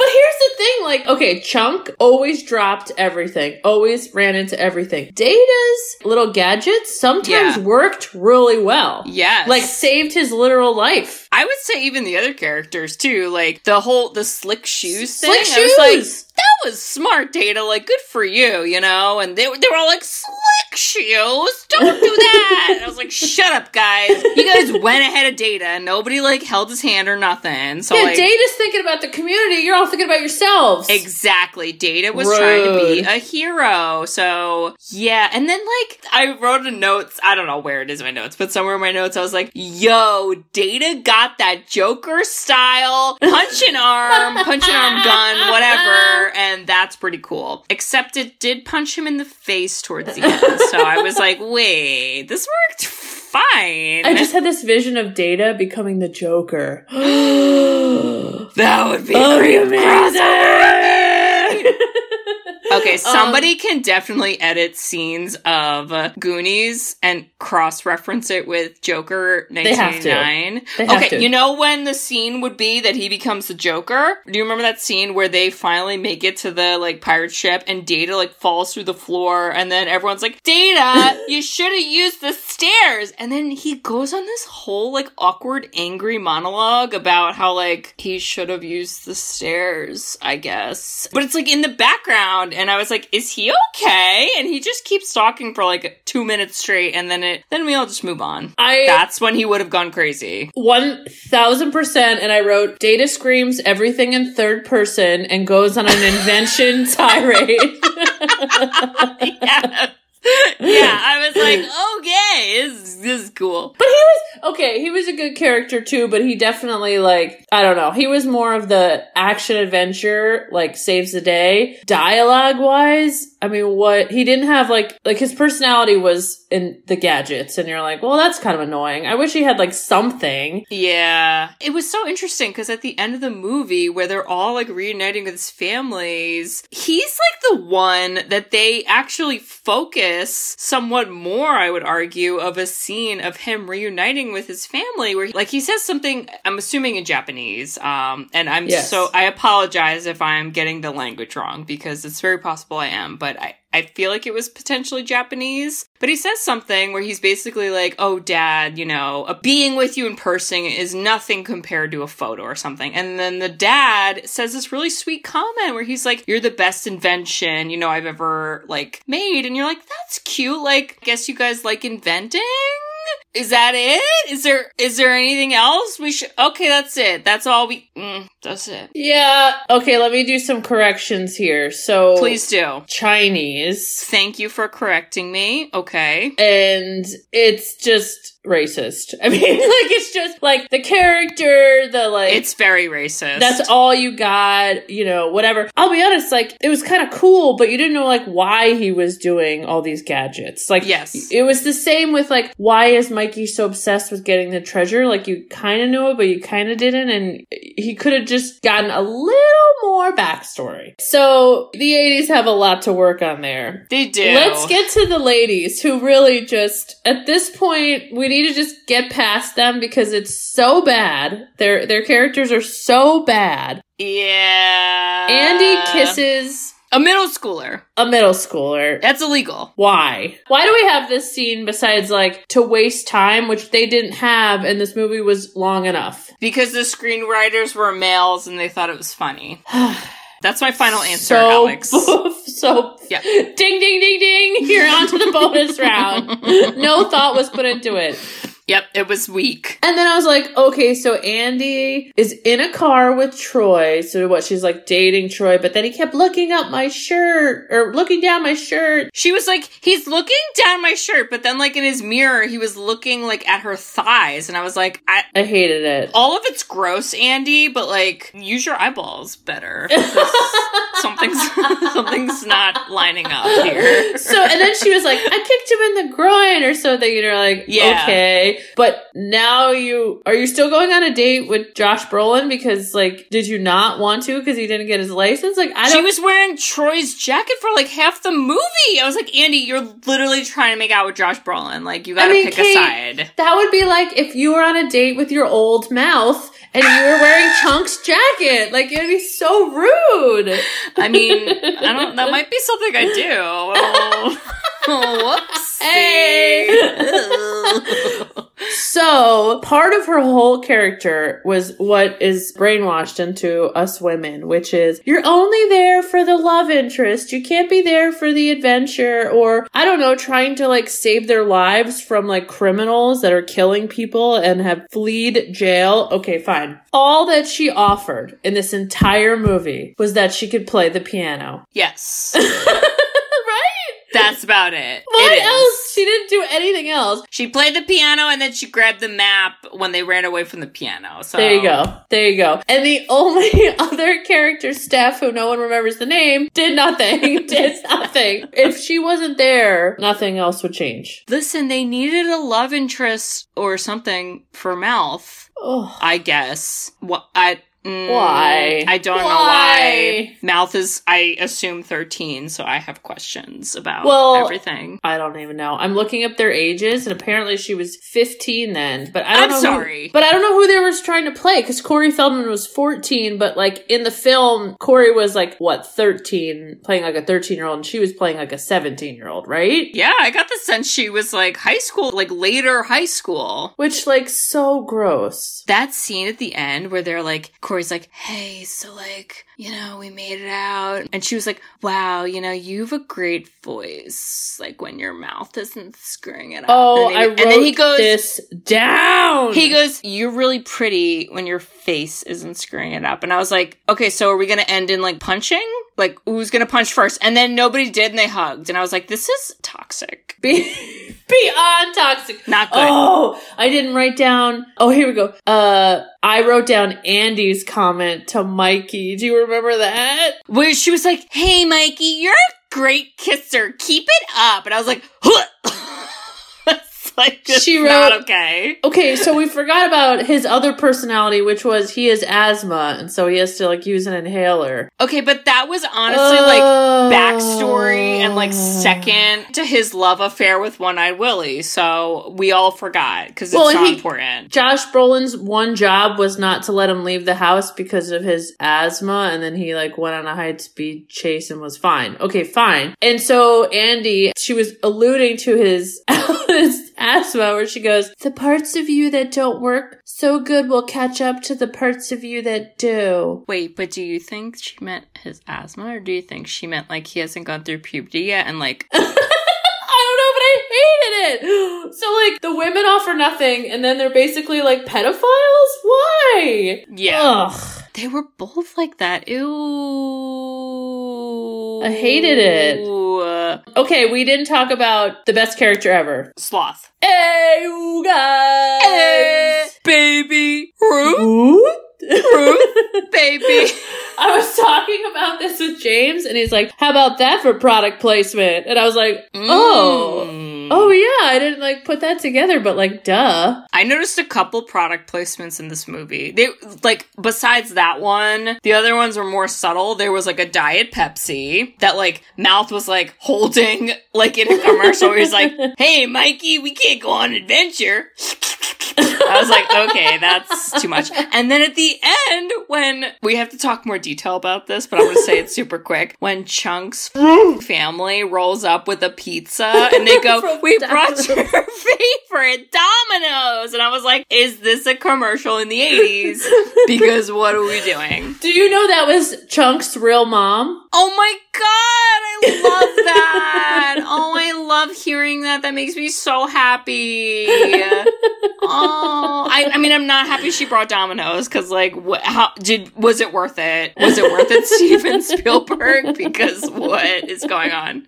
But here's the thing, like, okay, Chunk always dropped everything, always ran into everything. Data's little gadgets sometimes Yeah. worked really well. Yes. Like saved his literal life. I would say even the other characters too, like the whole the slick shoes thing. Slick I was like, shoes. That was smart, Data. Like, good for you, you know. And they were- they were all like, slick shoes, don't do that. and I was like, shut up, guys. You guys went ahead of Data, and nobody like held his hand or nothing. So yeah, like, Data's thinking about the community. You're all thinking about yourselves. Exactly. Data was trying to be a hero. So, yeah. And then, like, I wrote a notes. I don't know where it is in my notes, but somewhere in my notes, I was like, yo, Data got that Joker style punch an arm, punch an arm gun, whatever. And that's pretty cool. Except it did punch him in the face towards the end. So I was like, wait, this worked fine. I just had this vision of Data becoming the Joker. that would be Oh, amazing! Okay, Um, somebody can definitely edit scenes of Goonies and cross reference it with Joker They have to. 1989. They have Okay, to. you know when the scene would be that he becomes the Joker? Do you remember that scene where they finally make it to the like pirate ship and Data like falls through the floor and then everyone's like, Data, you should have used the stairs. And then he goes on this whole like awkward, angry monologue about how like he should have used the stairs, I guess. But it's like in the background and I was like, is he okay? And he just keeps talking for like two minutes straight and then it then we all just move on. I That's when he would have gone crazy. one thousand percent, and I wrote Data screams everything in third person and goes on an invention tirade. yeah. Yeah, I was like, okay, this, this is cool. But he was okay. He was a good character too, but he definitely like I don't know. He was more of the action adventure, like saves the day. Dialogue wise, I mean, what he didn't have like like his personality was in the gadgets, and you're like, well, that's kind of annoying. I wish he had like something. Yeah. It was so interesting because at the end of the movie, where they're all like reuniting with his families, he's like the one that they actually focus somewhat more, I would argue, of a scene of him reuniting with his family where like he says something, I'm assuming in Japanese. Um, and I'm Yes. so, I apologize if I'm getting the language wrong because it's very possible I am, but I, I feel like it was potentially Japanese. But he says something where he's basically like, oh, dad, you know, a being with you in person is nothing compared to a photo or something. And then the dad says this really sweet comment where he's like, you're the best invention, you know, I've ever like made. And you're like, that's cute. Like, guess you guys like inventing? Is that it? Is there is there anything else we should? Okay, that's it. That's all we. Mm, that's it. Yeah. Okay. Let me do some corrections here. So Please do. Chinese, Thank you for correcting me. Okay. and it's just racist. I mean, like it's just like the character, the like It's very racist. That's all you got, you know, whatever. I'll be honest, like, it was kind of cool, but you didn't know, like, why he was doing all these gadgets. Like, Yes. it was the same with, like, why is Mikey so obsessed with getting the treasure? Like, you kind of knew it, but you kind of didn't, and he could have just gotten a little more backstory. So, the 80s have a lot to work on there. They do. Let's get to the ladies who really just at this point we need to just get past them because it's so bad. Their their characters are so bad. Yeah. Andy kisses a middle schooler. a middle schooler. That's illegal. Why? Why do we have this scene besides like to waste time, which they didn't have and this movie was long enough? Because the screenwriters were males and they thought it was funny. That's my final answer, so Alex. so Yeah. ding ding ding ding. You're on to the bonus round. No thought was put into it. Yep, it was weak. And then I was like, okay, so Andy is in a car with Troy. So what? She's like dating Troy, but then he kept looking up my shirt or looking down my shirt. She was like, he's looking down my shirt, but then like in his mirror, he was looking like at her thighs, and I was like, I. I hated it. All of it's gross, Andy, but like, use your eyeballs better. something's something's not lining up here. So and then she was like, I kicked him in the groin or something. And you're like, Yeah. okay. But now you are you still going on a date with Josh Brolin because like did you not want to because he didn't get his license? Like I She don't. She was wearing Troy's jacket for like half the movie. I was like, Andy, you're literally trying to make out with Josh Brolin. Like, you gotta mean, pick Kate- a side. that would be like if you were on a date with your old mouth and you were wearing Chunk's jacket. Like it would be so rude. I mean, I don't. That might be something I do. Oh, whoopsie. So part of her whole character was what is brainwashed into us women, which is you're only there for the love interest. You can't be there for the adventure or I don't know, trying to like save their lives from like criminals that are killing people and have fled jail. Okay, fine. All that she offered in this entire movie was that she could play the piano. yes? that's about it. What It else? She didn't do anything else. She played the piano and then she grabbed the map when they ran away from the piano. So There you go. There you go. And the only other character, Steph, who no one remembers the name, did nothing. did nothing. If she wasn't there, nothing else would change. Listen, they needed a love interest or something for Mouth. Oh. I guess. What I Mm, Why? I don't know why. Mouth is, I assume, 13, so I have questions about Well, everything. I don't even know. I'm looking up their ages, and apparently she was 15 then. But I don't I'm know. who- sorry. but I don't know who they were trying to play because Corey Feldman was 14. But like in the film, Corey was like what 13, playing like a 13 year old, and she was playing like a 17 year old, right? Yeah, I got the sense she was like high school, like later high school. Which like so gross. That scene at the end where they're like, Corey's like, hey, so like, you know, we made it out. And she was like, wow, you know, you have a great voice, like when your mouth isn't screwing it up. Oh, and I wrote and then he goes, this down. He goes, You're really pretty when your face isn't screwing it up. And I was like, Okay, so are we going to end in like punching? Like, who's going to punch first? And then nobody did and they hugged. And I was like, This is toxic. Be- beyond toxic. Not good. Oh, I didn't write down. Oh, here we go. Uh, I wrote down Andy's comment to Mikey. Do you remember that? Where she was like, Hey, Mikey, you're a great kisser. Keep it up. And I was like, It's like, She not wrote- okay. Okay, so we forgot about his other personality, which was he has asthma, and so he has to like use an inhaler. Okay, but that was honestly like oh. backstory and like Oh. second to his love affair with One Eyed Willie. So we all forgot because it's Well, not he- important. Josh Brolin's one job was not to let him leave the house because of his asthma, and then he like went on a high speed chase and was fine. Okay, fine. And so Andy, she was alluding to his, his asthma, where she goes, "The parts of you that don't work so good will catch up to the parts of you that do." Wait, but do you think she meant his asthma, or do you think she meant like he hasn't gone through puberty yet and like I don't know, but I hated it. So like the women offer nothing, and then they're basically like pedophiles. Why? yeah, Ugh. they were both like that. Ew, I hated it. Okay, we didn't talk about the best character ever. Sloth, Hey, you guys. Eh, baby Ruth, Ruth? Ruth, baby. I was talking about this with James, and he's like, "How about that for product placement?" And I was like, "Oh, Mm. Mm. oh yeah, I didn't like put that together, but like, duh." I noticed a couple product placements in this movie. They like besides that one, the other ones were more subtle. There was like a diet Pepsi that like mouth was like holding like in a commercial where he's like, Hey Mikey, we can't go on an adventure. I was like, okay, that's too much. And then at the end, when we have to talk more detail about this, but I'm going to say it super quick. When Chunk's family rolls up with a pizza and they go, we brought Domino's." your favorite Domino's. And I was like, is this a commercial in the 80s? Because what are we doing? Do you know that was Chunk's real mom? Oh my god, I love that. oh, I love hearing that. That makes me so happy. oh, I, I mean, I'm not happy she brought Domino's because, like, what? How did was it worth it? Was it worth it, Steven Spielberg? Because what is going on?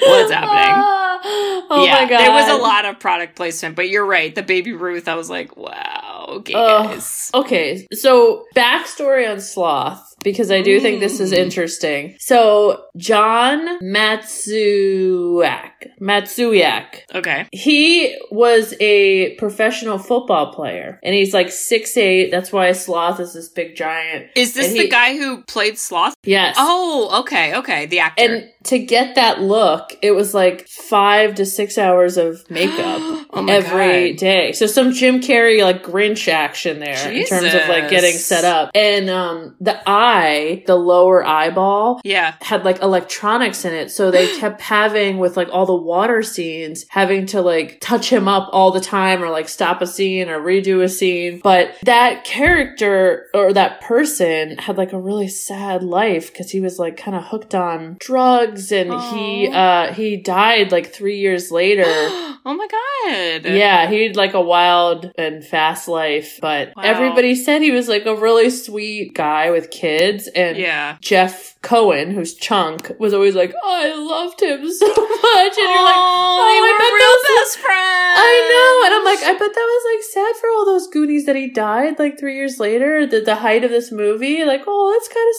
What's happening? oh yeah, my god. there was a lot of product placement, but you're right. The baby Ruth, I was like, wow, okay, guys. Okay, so backstory on Sloth, because I do think this is Mm. interesting. So, John Matsuak, Matsuyak, Okay, he was a professional football player, and he's like six eight. That's why Sloth is this big giant. is this And the he- guy who played Sloth? Yes. Oh, okay, okay, the actor. And to get that look, it was like five to six hours of makeup Oh every God. day. So some Jim Carrey like Grinch action there in terms of like getting set up. And um the eye, the lower eyeball, yeah. had like electronics in it. So they kept having with like all the water scenes, having to like touch him up all the time or like stop a scene or redo a scene. But that character or that person had like a really sad life because he was like kind of hooked on drugs and he uh he died like three years later. oh my god. Yeah, he had like a wild and fast life, but Wow. everybody said he was like a really sweet guy with kids and Yeah. Jeff Cohen, who's Chunk, was always like, oh, I loved him so much. And you're like, oh, I bet real those- best friends. I know. And I'm like, I bet that was like sad for all those Goonies that he died like three years later, the, the height of this movie. Like, oh, that's kind of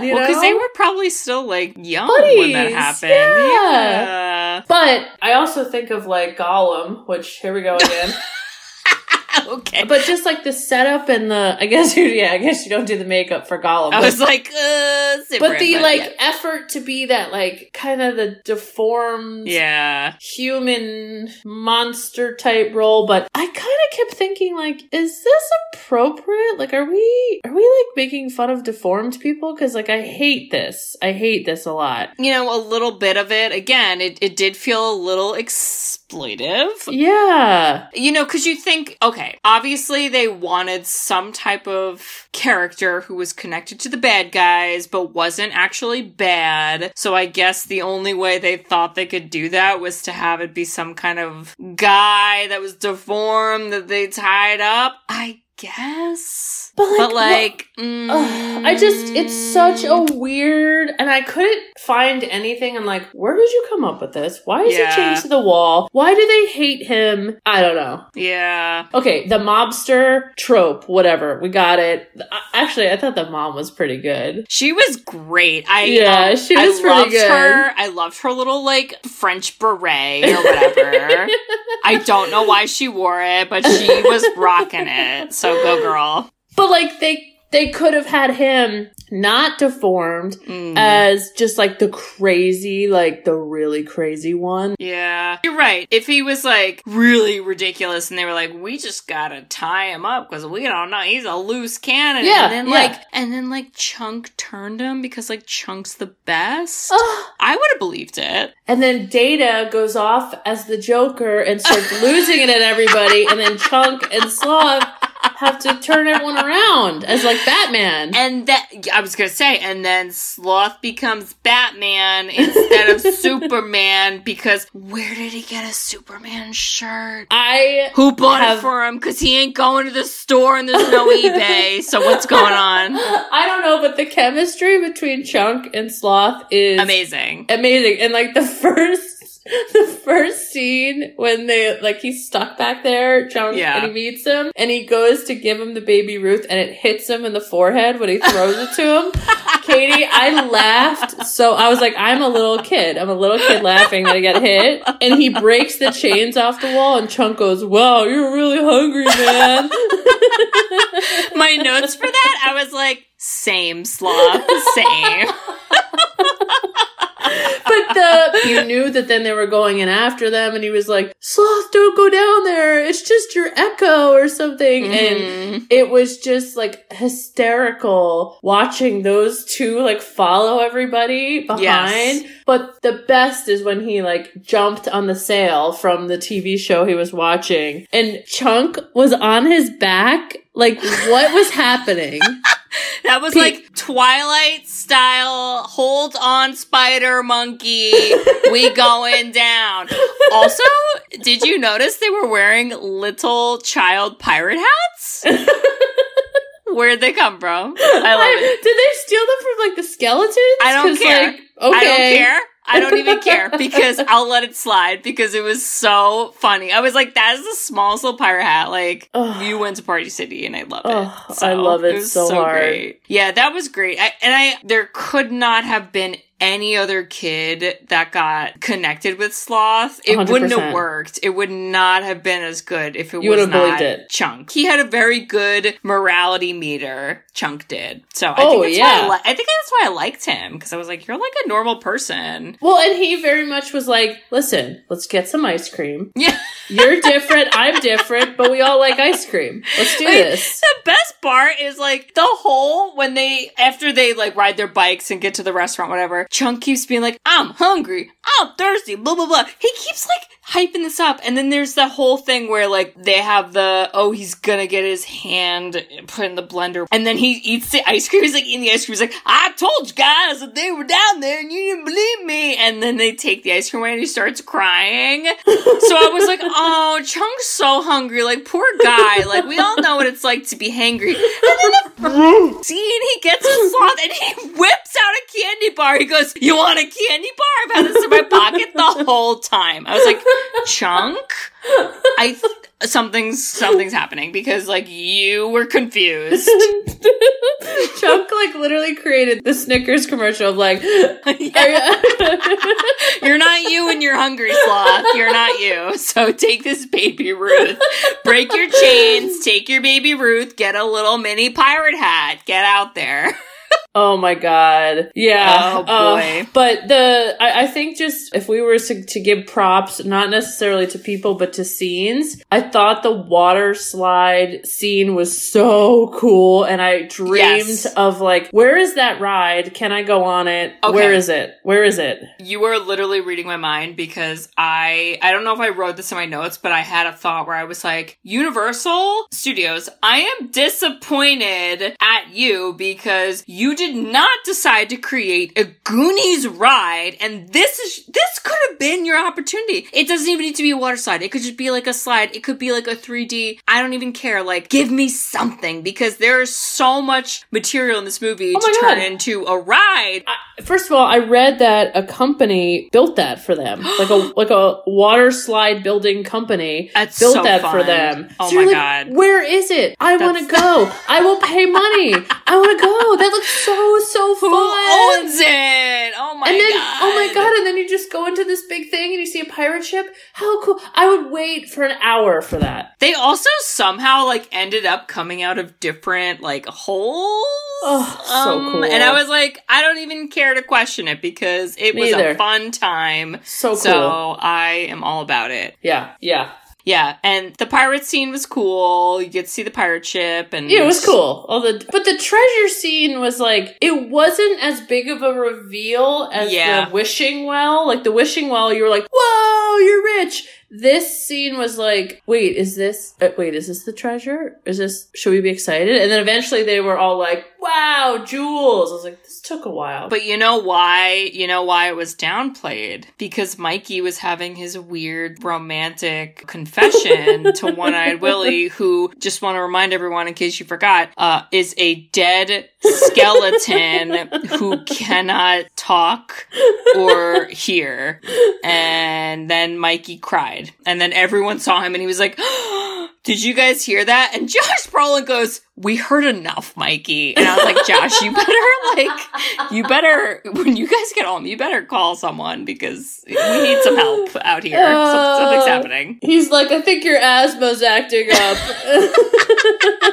sad, you well, know? because they were probably still like young when that happened. yeah. Yeah. But I also think of like Gollum, which here we go again. okay. But just like the setup and the, I guess you, yeah, I guess you don't do the makeup for Gollum. I was like, uh, but the like yeah. effort to be that like kind of the deformed yeah. human monster type role but i kind of kept thinking like is this appropriate like are we are we like making fun of deformed people because like i hate this i hate this a lot You know, a little bit of it. Again, it, it did feel a little exploitive. yeah You know, because you think, okay, obviously they wanted some type of character who was connected to the bad guys, but wasn't actually bad. So I guess the only way they thought they could do that was to have it be some kind of guy that was deformed that they tied up. I guess. But, like, but like, Ugh, I just, it's such a weird, and I couldn't find anything. I'm like, where did you come up with this? Why is Yeah. he chained to the wall? Why do they hate him? I don't know. yeah. Okay, the mobster trope, whatever. We got it. Actually, I thought the mom was pretty good. She was great. I Yeah, um, she was I pretty loved good. her. I loved her little like French beret or whatever. I don't know why she wore it, but she was rocking it. So go girl. But like they they could have had him not deformed Mm. as just like the crazy, like the really crazy one. yeah, you're right. If he was like really ridiculous and they were like, we just gotta tie him up because we don't know, he's a loose cannon. Yeah, and then yeah. like, and then like Chunk turned him because like Chunk's the best. I would have believed it. And then Data goes off as the Joker and starts losing it at everybody, and then Chunk and Sloth have to turn everyone around as like Batman. And that I was gonna say, and then Sloth becomes Batman instead of Superman because where did he get a Superman shirt? I Who bought Have- it for him? Because he ain't going to the store and there's no eBay. So what's going on? I don't know, but the chemistry between Chunk and Sloth is Amazing. amazing. And like the first the first scene when they like he's stuck back there, Chunk, Yeah. and he meets him and he goes to give him the baby Ruth and it hits him in the forehead when he throws it to him. Katie, I laughed so I was like, I'm a little kid. I'm a little kid laughing that I got hit. And he breaks the chains off the wall and Chunk goes, Wow, you're really hungry, man. My notes for that, I was like, same sloth, same. but the you knew that then they were going in after them and he was like sloth don't go down there it's just your echo or something and Mhm. it was just like hysterical watching those two like follow everybody behind Yes. but the best is when he like jumped on the sail from the tv show he was watching and chunk was on his back like what was happening That was like Twilight style, hold on, spider monkey, we going down. Also, did you notice they were wearing little child pirate hats? Where'd they come from? I love it. Did they steal them from like the skeletons? I don't care. Like, okay. I don't care. I don't even care because I'll let it slide because it was so funny. I was like, that is the smallest little pirate hat. Like, Ugh. you went to Party City and I love Ugh, it. I love it was so hard. great. Yeah, that was great. I, and I, there could not have been any other kid that got connected with Sloth. It would not have worked. It would not have been as good if it You was not it. Chunk. He had a very good morality meter. Chunk did. So I Oh, think that's yeah. why I, li- I think that's why I liked him because I was like, you're like a normal person. Well, and he very much was like, listen, let's get some ice cream. Yeah. You're different, I'm different, but we all like ice cream. Let's do Like, this. The best part is like the whole when they after they like ride their bikes and get to the restaurant, whatever. Chunk keeps being like, "I'm hungry, I'm thirsty," blah blah blah. He keeps like hyping this up, and then there's the whole thing where like they have the oh he's gonna get his hand put in the blender, and then he eats the ice cream. He's like eating the ice cream. He's like, "I told you guys that they were down there, and you didn't believe me." And then they take the ice cream away, and he starts crying. so I was like, "Oh, Chunk's so hungry. Like poor guy. Like we all know what it's like to be hangry." And then the scene, he gets a sloth and he whips out a candy bar. He goes, "You want a candy bar? I've had this in my pocket the whole time." I was like, "Chunk." I something's something's happening because like you were confused. Chunk like literally created the Snickers commercial of like, Yeah. You're not you and you're hungry, sloth. You're not you. So take this baby Ruth. Break your chains, take your baby Ruth, get a little mini pirate hat. Get out there. Oh my god, yeah, Oh, Uh, boy. but the I, I think just if we were to, to give props, not necessarily to people, but to scenes, I thought the water slide scene was so cool, and I dreamed Yes. of like, where is that ride? Can I go on it? Okay. Where is it? Where is it? You were literally reading my mind because I I don't know if I wrote this in my notes, but I had a thought where I was like, Universal Studios, I am disappointed at you because you did not decide to create a Goonies ride, and this is this could have been your opportunity. It doesn't even need to be a water slide. It could just be like a slide. It could be like a 3D. I don't even care. Like, give me something because there is so much material in this movie Oh to turn God. into a ride. First of all, I read that a company built that for them, like a like a water slide building company That's built so that for them. Oh you're my like, God. Where is it? I want to go. I will pay money. I want to go. That looks so so Who fun. owns it? Oh my and then, god! oh my god! And then you just go into this big thing and you see a pirate ship. How cool! I would wait for an hour for that. They also somehow like ended up coming out of different like holes. Oh, so um, cool. And I was like, I don't even care to question it because it was a fun time. So cool. So I am all about it. yeah, yeah, Yeah, and the pirate scene was cool. You get to see the pirate ship, and yeah. It was cool. All the but the treasure scene was like it wasn't as big of a reveal as Yeah. the wishing well. Like the wishing well, you were like, "Whoa, you're rich." This scene was like, "Wait, is this? Uh, wait, is this the treasure? Is this? Should we be excited?" And then eventually they were all like, "Wow, jewels!" I was like, "This took a while." But you know why? You know why it was downplayed? Because Mikey was having his weird romantic confession to One Eyed Willie, who, just want to remind everyone in case you forgot, uh, is a dead skeleton who cannot talk or hear. And then Mikey cried. And then everyone saw him and he was like, Did you guys hear that? And Josh Brolin goes, We heard enough, Mikey. And I was like, Josh, you better like you better when you guys get home, you better call someone because we need some help out here. Some- Uh, Something's happening. He's like, I think your asthma's acting up.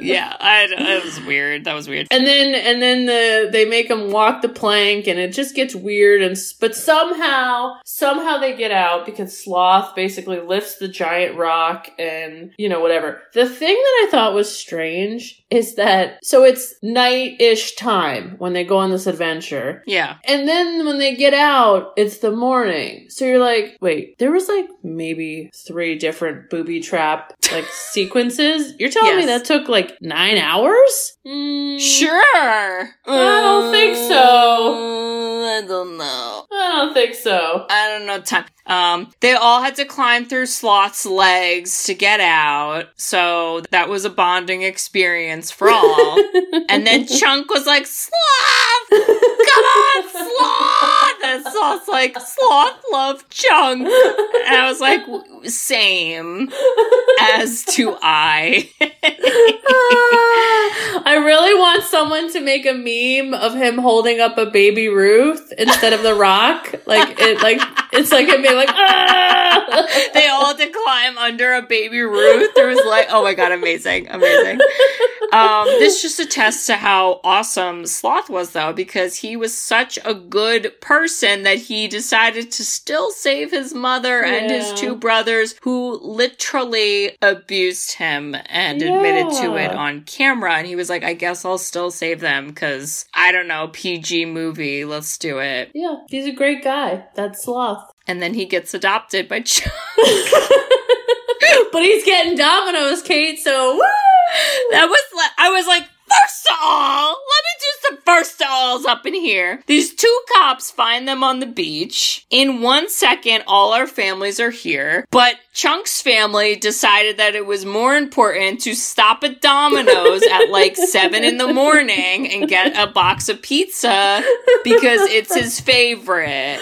Yeah, I, it was weird. That was weird. And then and then the they make him walk the plank and it just gets weird and s- but somehow somehow they get out because Sloth basically lifts the giant rock and you know whatever. The thing that I thought was strange is that so it's night-ish time when they go on this adventure. Yeah. And then when they get out, it's the morning. So you're like, wait, there was like maybe three different booby trap like sequences. You're telling me that took like nine hours? Mm, Sure. I don't think so. I don't know. I don't think so. I don't know time. Um, they all had to climb through Sloth's legs to get out, so that was a bonding experience for all. and then Chunk was like, "Sloth, come on, Sloth!" And Sloth's like, "Sloth love Chunk," and I was like, "Same as do I." I really want someone to make a meme of him holding up a baby Ruth instead of the rock. Like it like it's like him being like ah! they all had to climb under a baby Ruth. There was like, oh my god, amazing, amazing. Um, this just attests to how awesome Sloth was, though, because he was such a good person that he decided to still save his mother and his two brothers, who literally abused him and admitted to it on camera. And he was like, I guess I'll still save them because I don't know, PG movie, let's do it. Yeah, he's a great guy. That's sloth. And then he gets adopted by Chunk. but he's getting Domino's, Kate, so woo! That was I was like, first of all, let me just the first all's up in here. These two cops find them on the beach. In one second, all our families are here, but Chunk's family decided that it was more important to stop at Domino's at like seven in the morning and get a box of pizza because it's his favorite.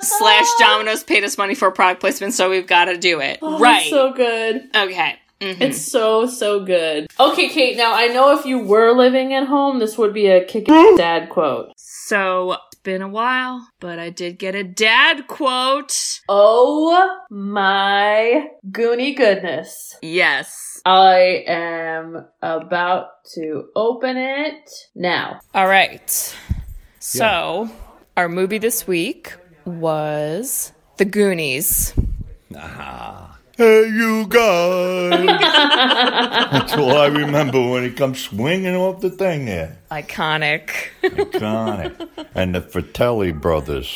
Slash Domino's paid us money for product placement, so we've got to do it. Oh, right. so good. okay. Mhm. It's so so good. Okay, Kate. Now I know if you were living at home, this would be a kicking dad quote. So it's been a while, but I did get a dad quote. Oh my goony goodness! Yes. I am about to open it now. All right. So, our movie this week was The Goonies. Hey, you guys! That's all I remember when he comes swinging off the thing there. Iconic. Iconic. and the Fratelli brothers.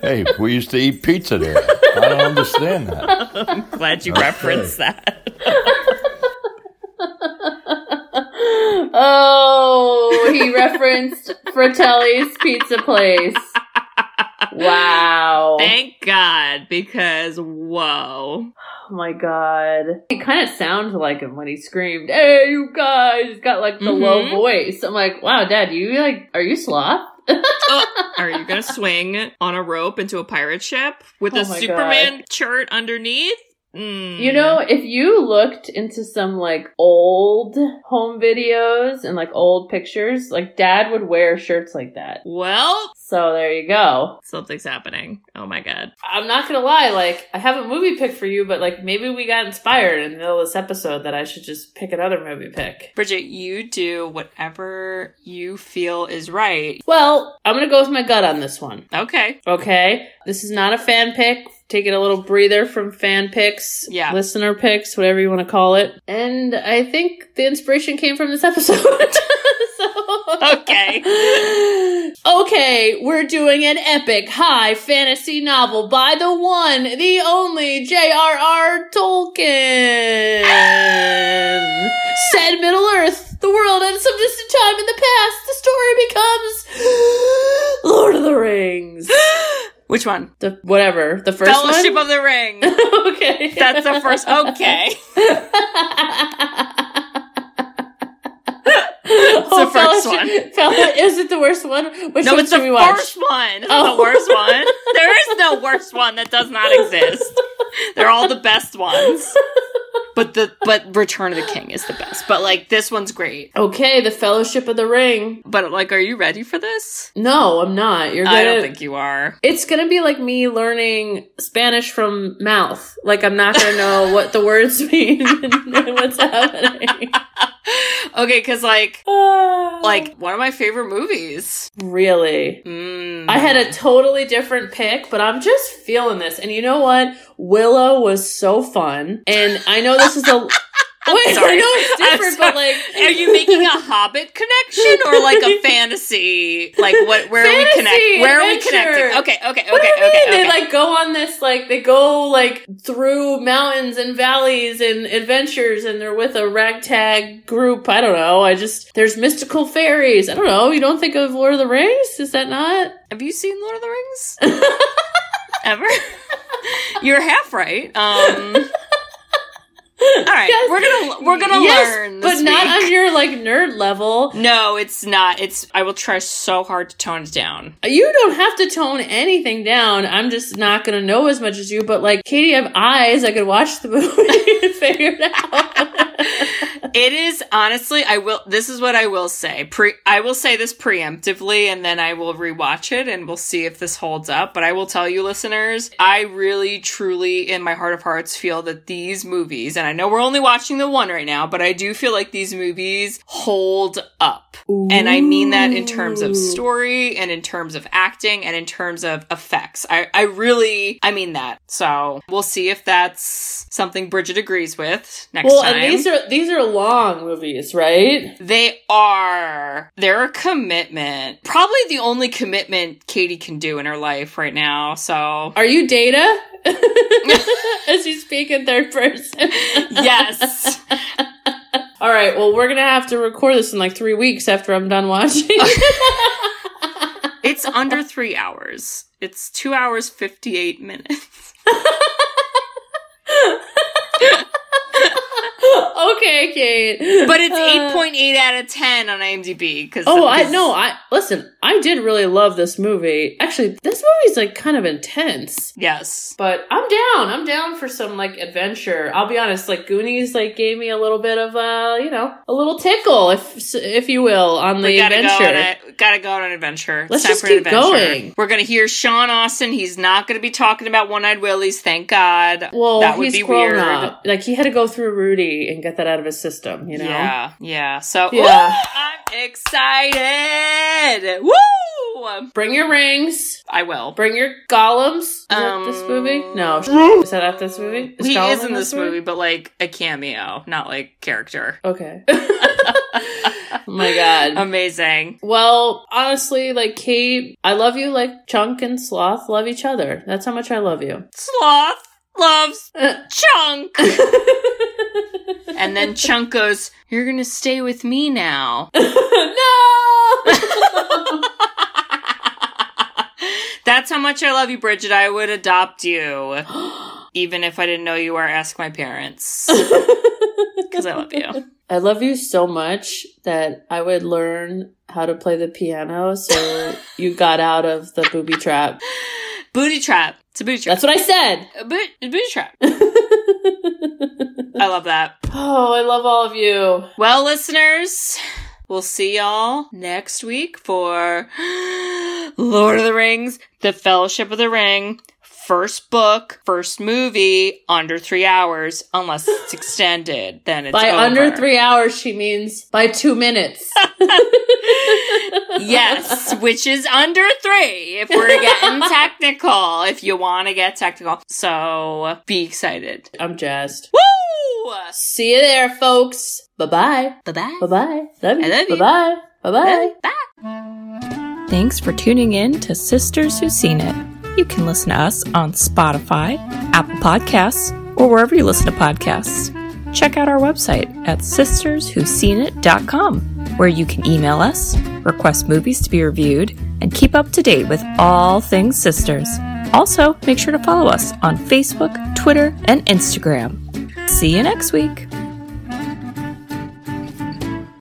Hey, we used to eat pizza there. I don't understand that. I'm Glad you Okay. referenced that. Oh, he referenced Fratelli's Pizza Place. Wow. Thank God, because whoa. Oh my god. He kind of sounds like him when he screamed, Hey, you guys! He's got like the low Mhm. voice. I'm like, wow, dad, you like, are you sloth? Oh, are you gonna swing on a rope into a pirate ship with Oh a Superman shirt underneath? Mm. You know, if you looked into some like old home videos and like old pictures, like dad would wear shirts like that. Well, So there you go. something's happening. Oh my god. I'm not gonna lie, like, I have a movie pick for you, but like maybe we got inspired in the middle of this episode that I should just pick another movie pick. Bridget, you do whatever you feel is right. Well, I'm gonna go with my gut on this one. Okay. Okay. This is not a fan pick. Taking a little breather from fan picks, Yeah. listener picks, whatever you want to call it. And I think the inspiration came from this episode. so, Okay. okay, we're doing an epic high fantasy novel by the one, the only J.R.R. Tolkien. Said Middle Earth, the world at some distant time in the past, the story becomes Lord of the Rings. Which one? The whatever the first Fellowship one. of the Ring. okay, That's the first. Okay. it's the oh, first one. is it the worst one? Which No, one it's the first one. Oh. The worst one. There is no worst one that does not exist. They're all the best ones. But the but Return of the King is the best. But like this one's great. Okay, the Fellowship of the Ring. But like, are you ready for this? No, I'm not. You're gonna. I don't think you are. It's gonna be like me learning Spanish from mouth. Like I'm not gonna know what the words mean and what's happening. Okay, because like like, like one of my favorite movies. really. Mm. I had a totally different pick, but I'm just feeling this. And you know what? Willow was so fun. And I know this is a. Wait, sorry. I know it's I'm different, but like. Are you making a Hobbit connection or like a fantasy? Like what? Where are we Fantasy, connecting? Where are we adventure. connecting? Okay, okay, okay, What do you okay, mean? okay. They like go on this like they go like through mountains and valleys and adventures and they're with a ragtag group. I don't know. I just there's mystical fairies. I don't know. You don't think of Lord of the Rings? Is that not? Have you seen Lord of the Rings? Ever? You're half right. Um. All right, Yes. we're gonna we're gonna Yes, learn, but this not on your like nerd level. No, it's not. It's. I will try so hard to tone it down. You don't have to tone anything down. I'm just not gonna know as much as you. But like Katie, I have eyes. I could watch the movie and figure it out. It is honestly. I will. This is what I will say. Pre. I will say this preemptively, and then I will rewatch it, and we'll see if this holds up. But I will tell you, listeners, I really, truly, in my heart of hearts, feel that these movies, and I know we're only watching the one right now, but I do feel like these movies hold up. And I mean that in terms of story and in terms of acting and in terms of effects. I, I really, I mean that. So we'll see if that's something Bridget agrees with next well, time. and these are these are long movies, right? they are, they're a commitment. Probably the only commitment Katie can do in her life right now. So Are you Data? As you speak in third person. yes. All right. Well, we're gonna have to record this in like three weeks after I'm done watching. It's under three hours. It's two hours fifty eight minutes. okay, Kate. But it's Uh, eight point eight out of ten on IMDb. Because Oh, I know. I listen. I did really love this movie. Actually, this movie's like kind of intense. Yes. But I'm down. I'm down for some like adventure. I'll be honest. Like Goonies, like gave me a little bit of uh, you know, a little tickle, if if you will, on the we gotta adventure. go on a gotta go on an adventure. Let's just keep adventure. going. We're gonna hear Sean Astin. He's not gonna be talking about one eyed Willies. Thank God. well, that would be weird. up. Like he had to go through Rudy and get that out of his system. You know. Yeah, yeah. So Yeah. Woo! I'm excited. Woo! Bring your rings. I will. Bring your Gollums. Is Um, this movie? No. Is that not this movie? he Gollum is in this movie, but like a cameo, not like character. Okay. oh my god. Amazing. well, honestly, like Kate, I love you like Chunk and Sloth love each other. That's how much I love you. Sloth loves Chunk. and then Chunk goes, You're gonna stay with me now. no! That's how much I love you, Bridget. I would adopt you. Even if I didn't know you were, ask my parents. Because I love you. I love you so much that I would learn how to play the piano so you got out of the booby trap. Booty trap. It's a booty trap. That's what I said. a boot, a booty trap. I love that. Oh, I love all of you. Well, listeners, we'll see y'all next week for Lord of the Rings, The Fellowship of the Ring. First book, first movie, under three hours, unless it's extended. Then it's By over. under three hours, she means by two minutes. yes, which is under three if we're getting technical, if you want to get technical. So be excited. I'm jazzed. Woo! See you there, folks. Bye bye. Bye bye. Bye bye. Love you. I love you. Bye bye. Bye bye. Bye. Thanks for tuning in to Sisters Who've Seen It. You can listen to us on Spotify, Apple Podcasts, or wherever you listen to podcasts. Check out our website at sisterswho'seenit.com, where you can email us, request movies to be reviewed, and keep up to date with all things sisters. Also, make sure to follow us on Facebook, Twitter, and Instagram. See you next week.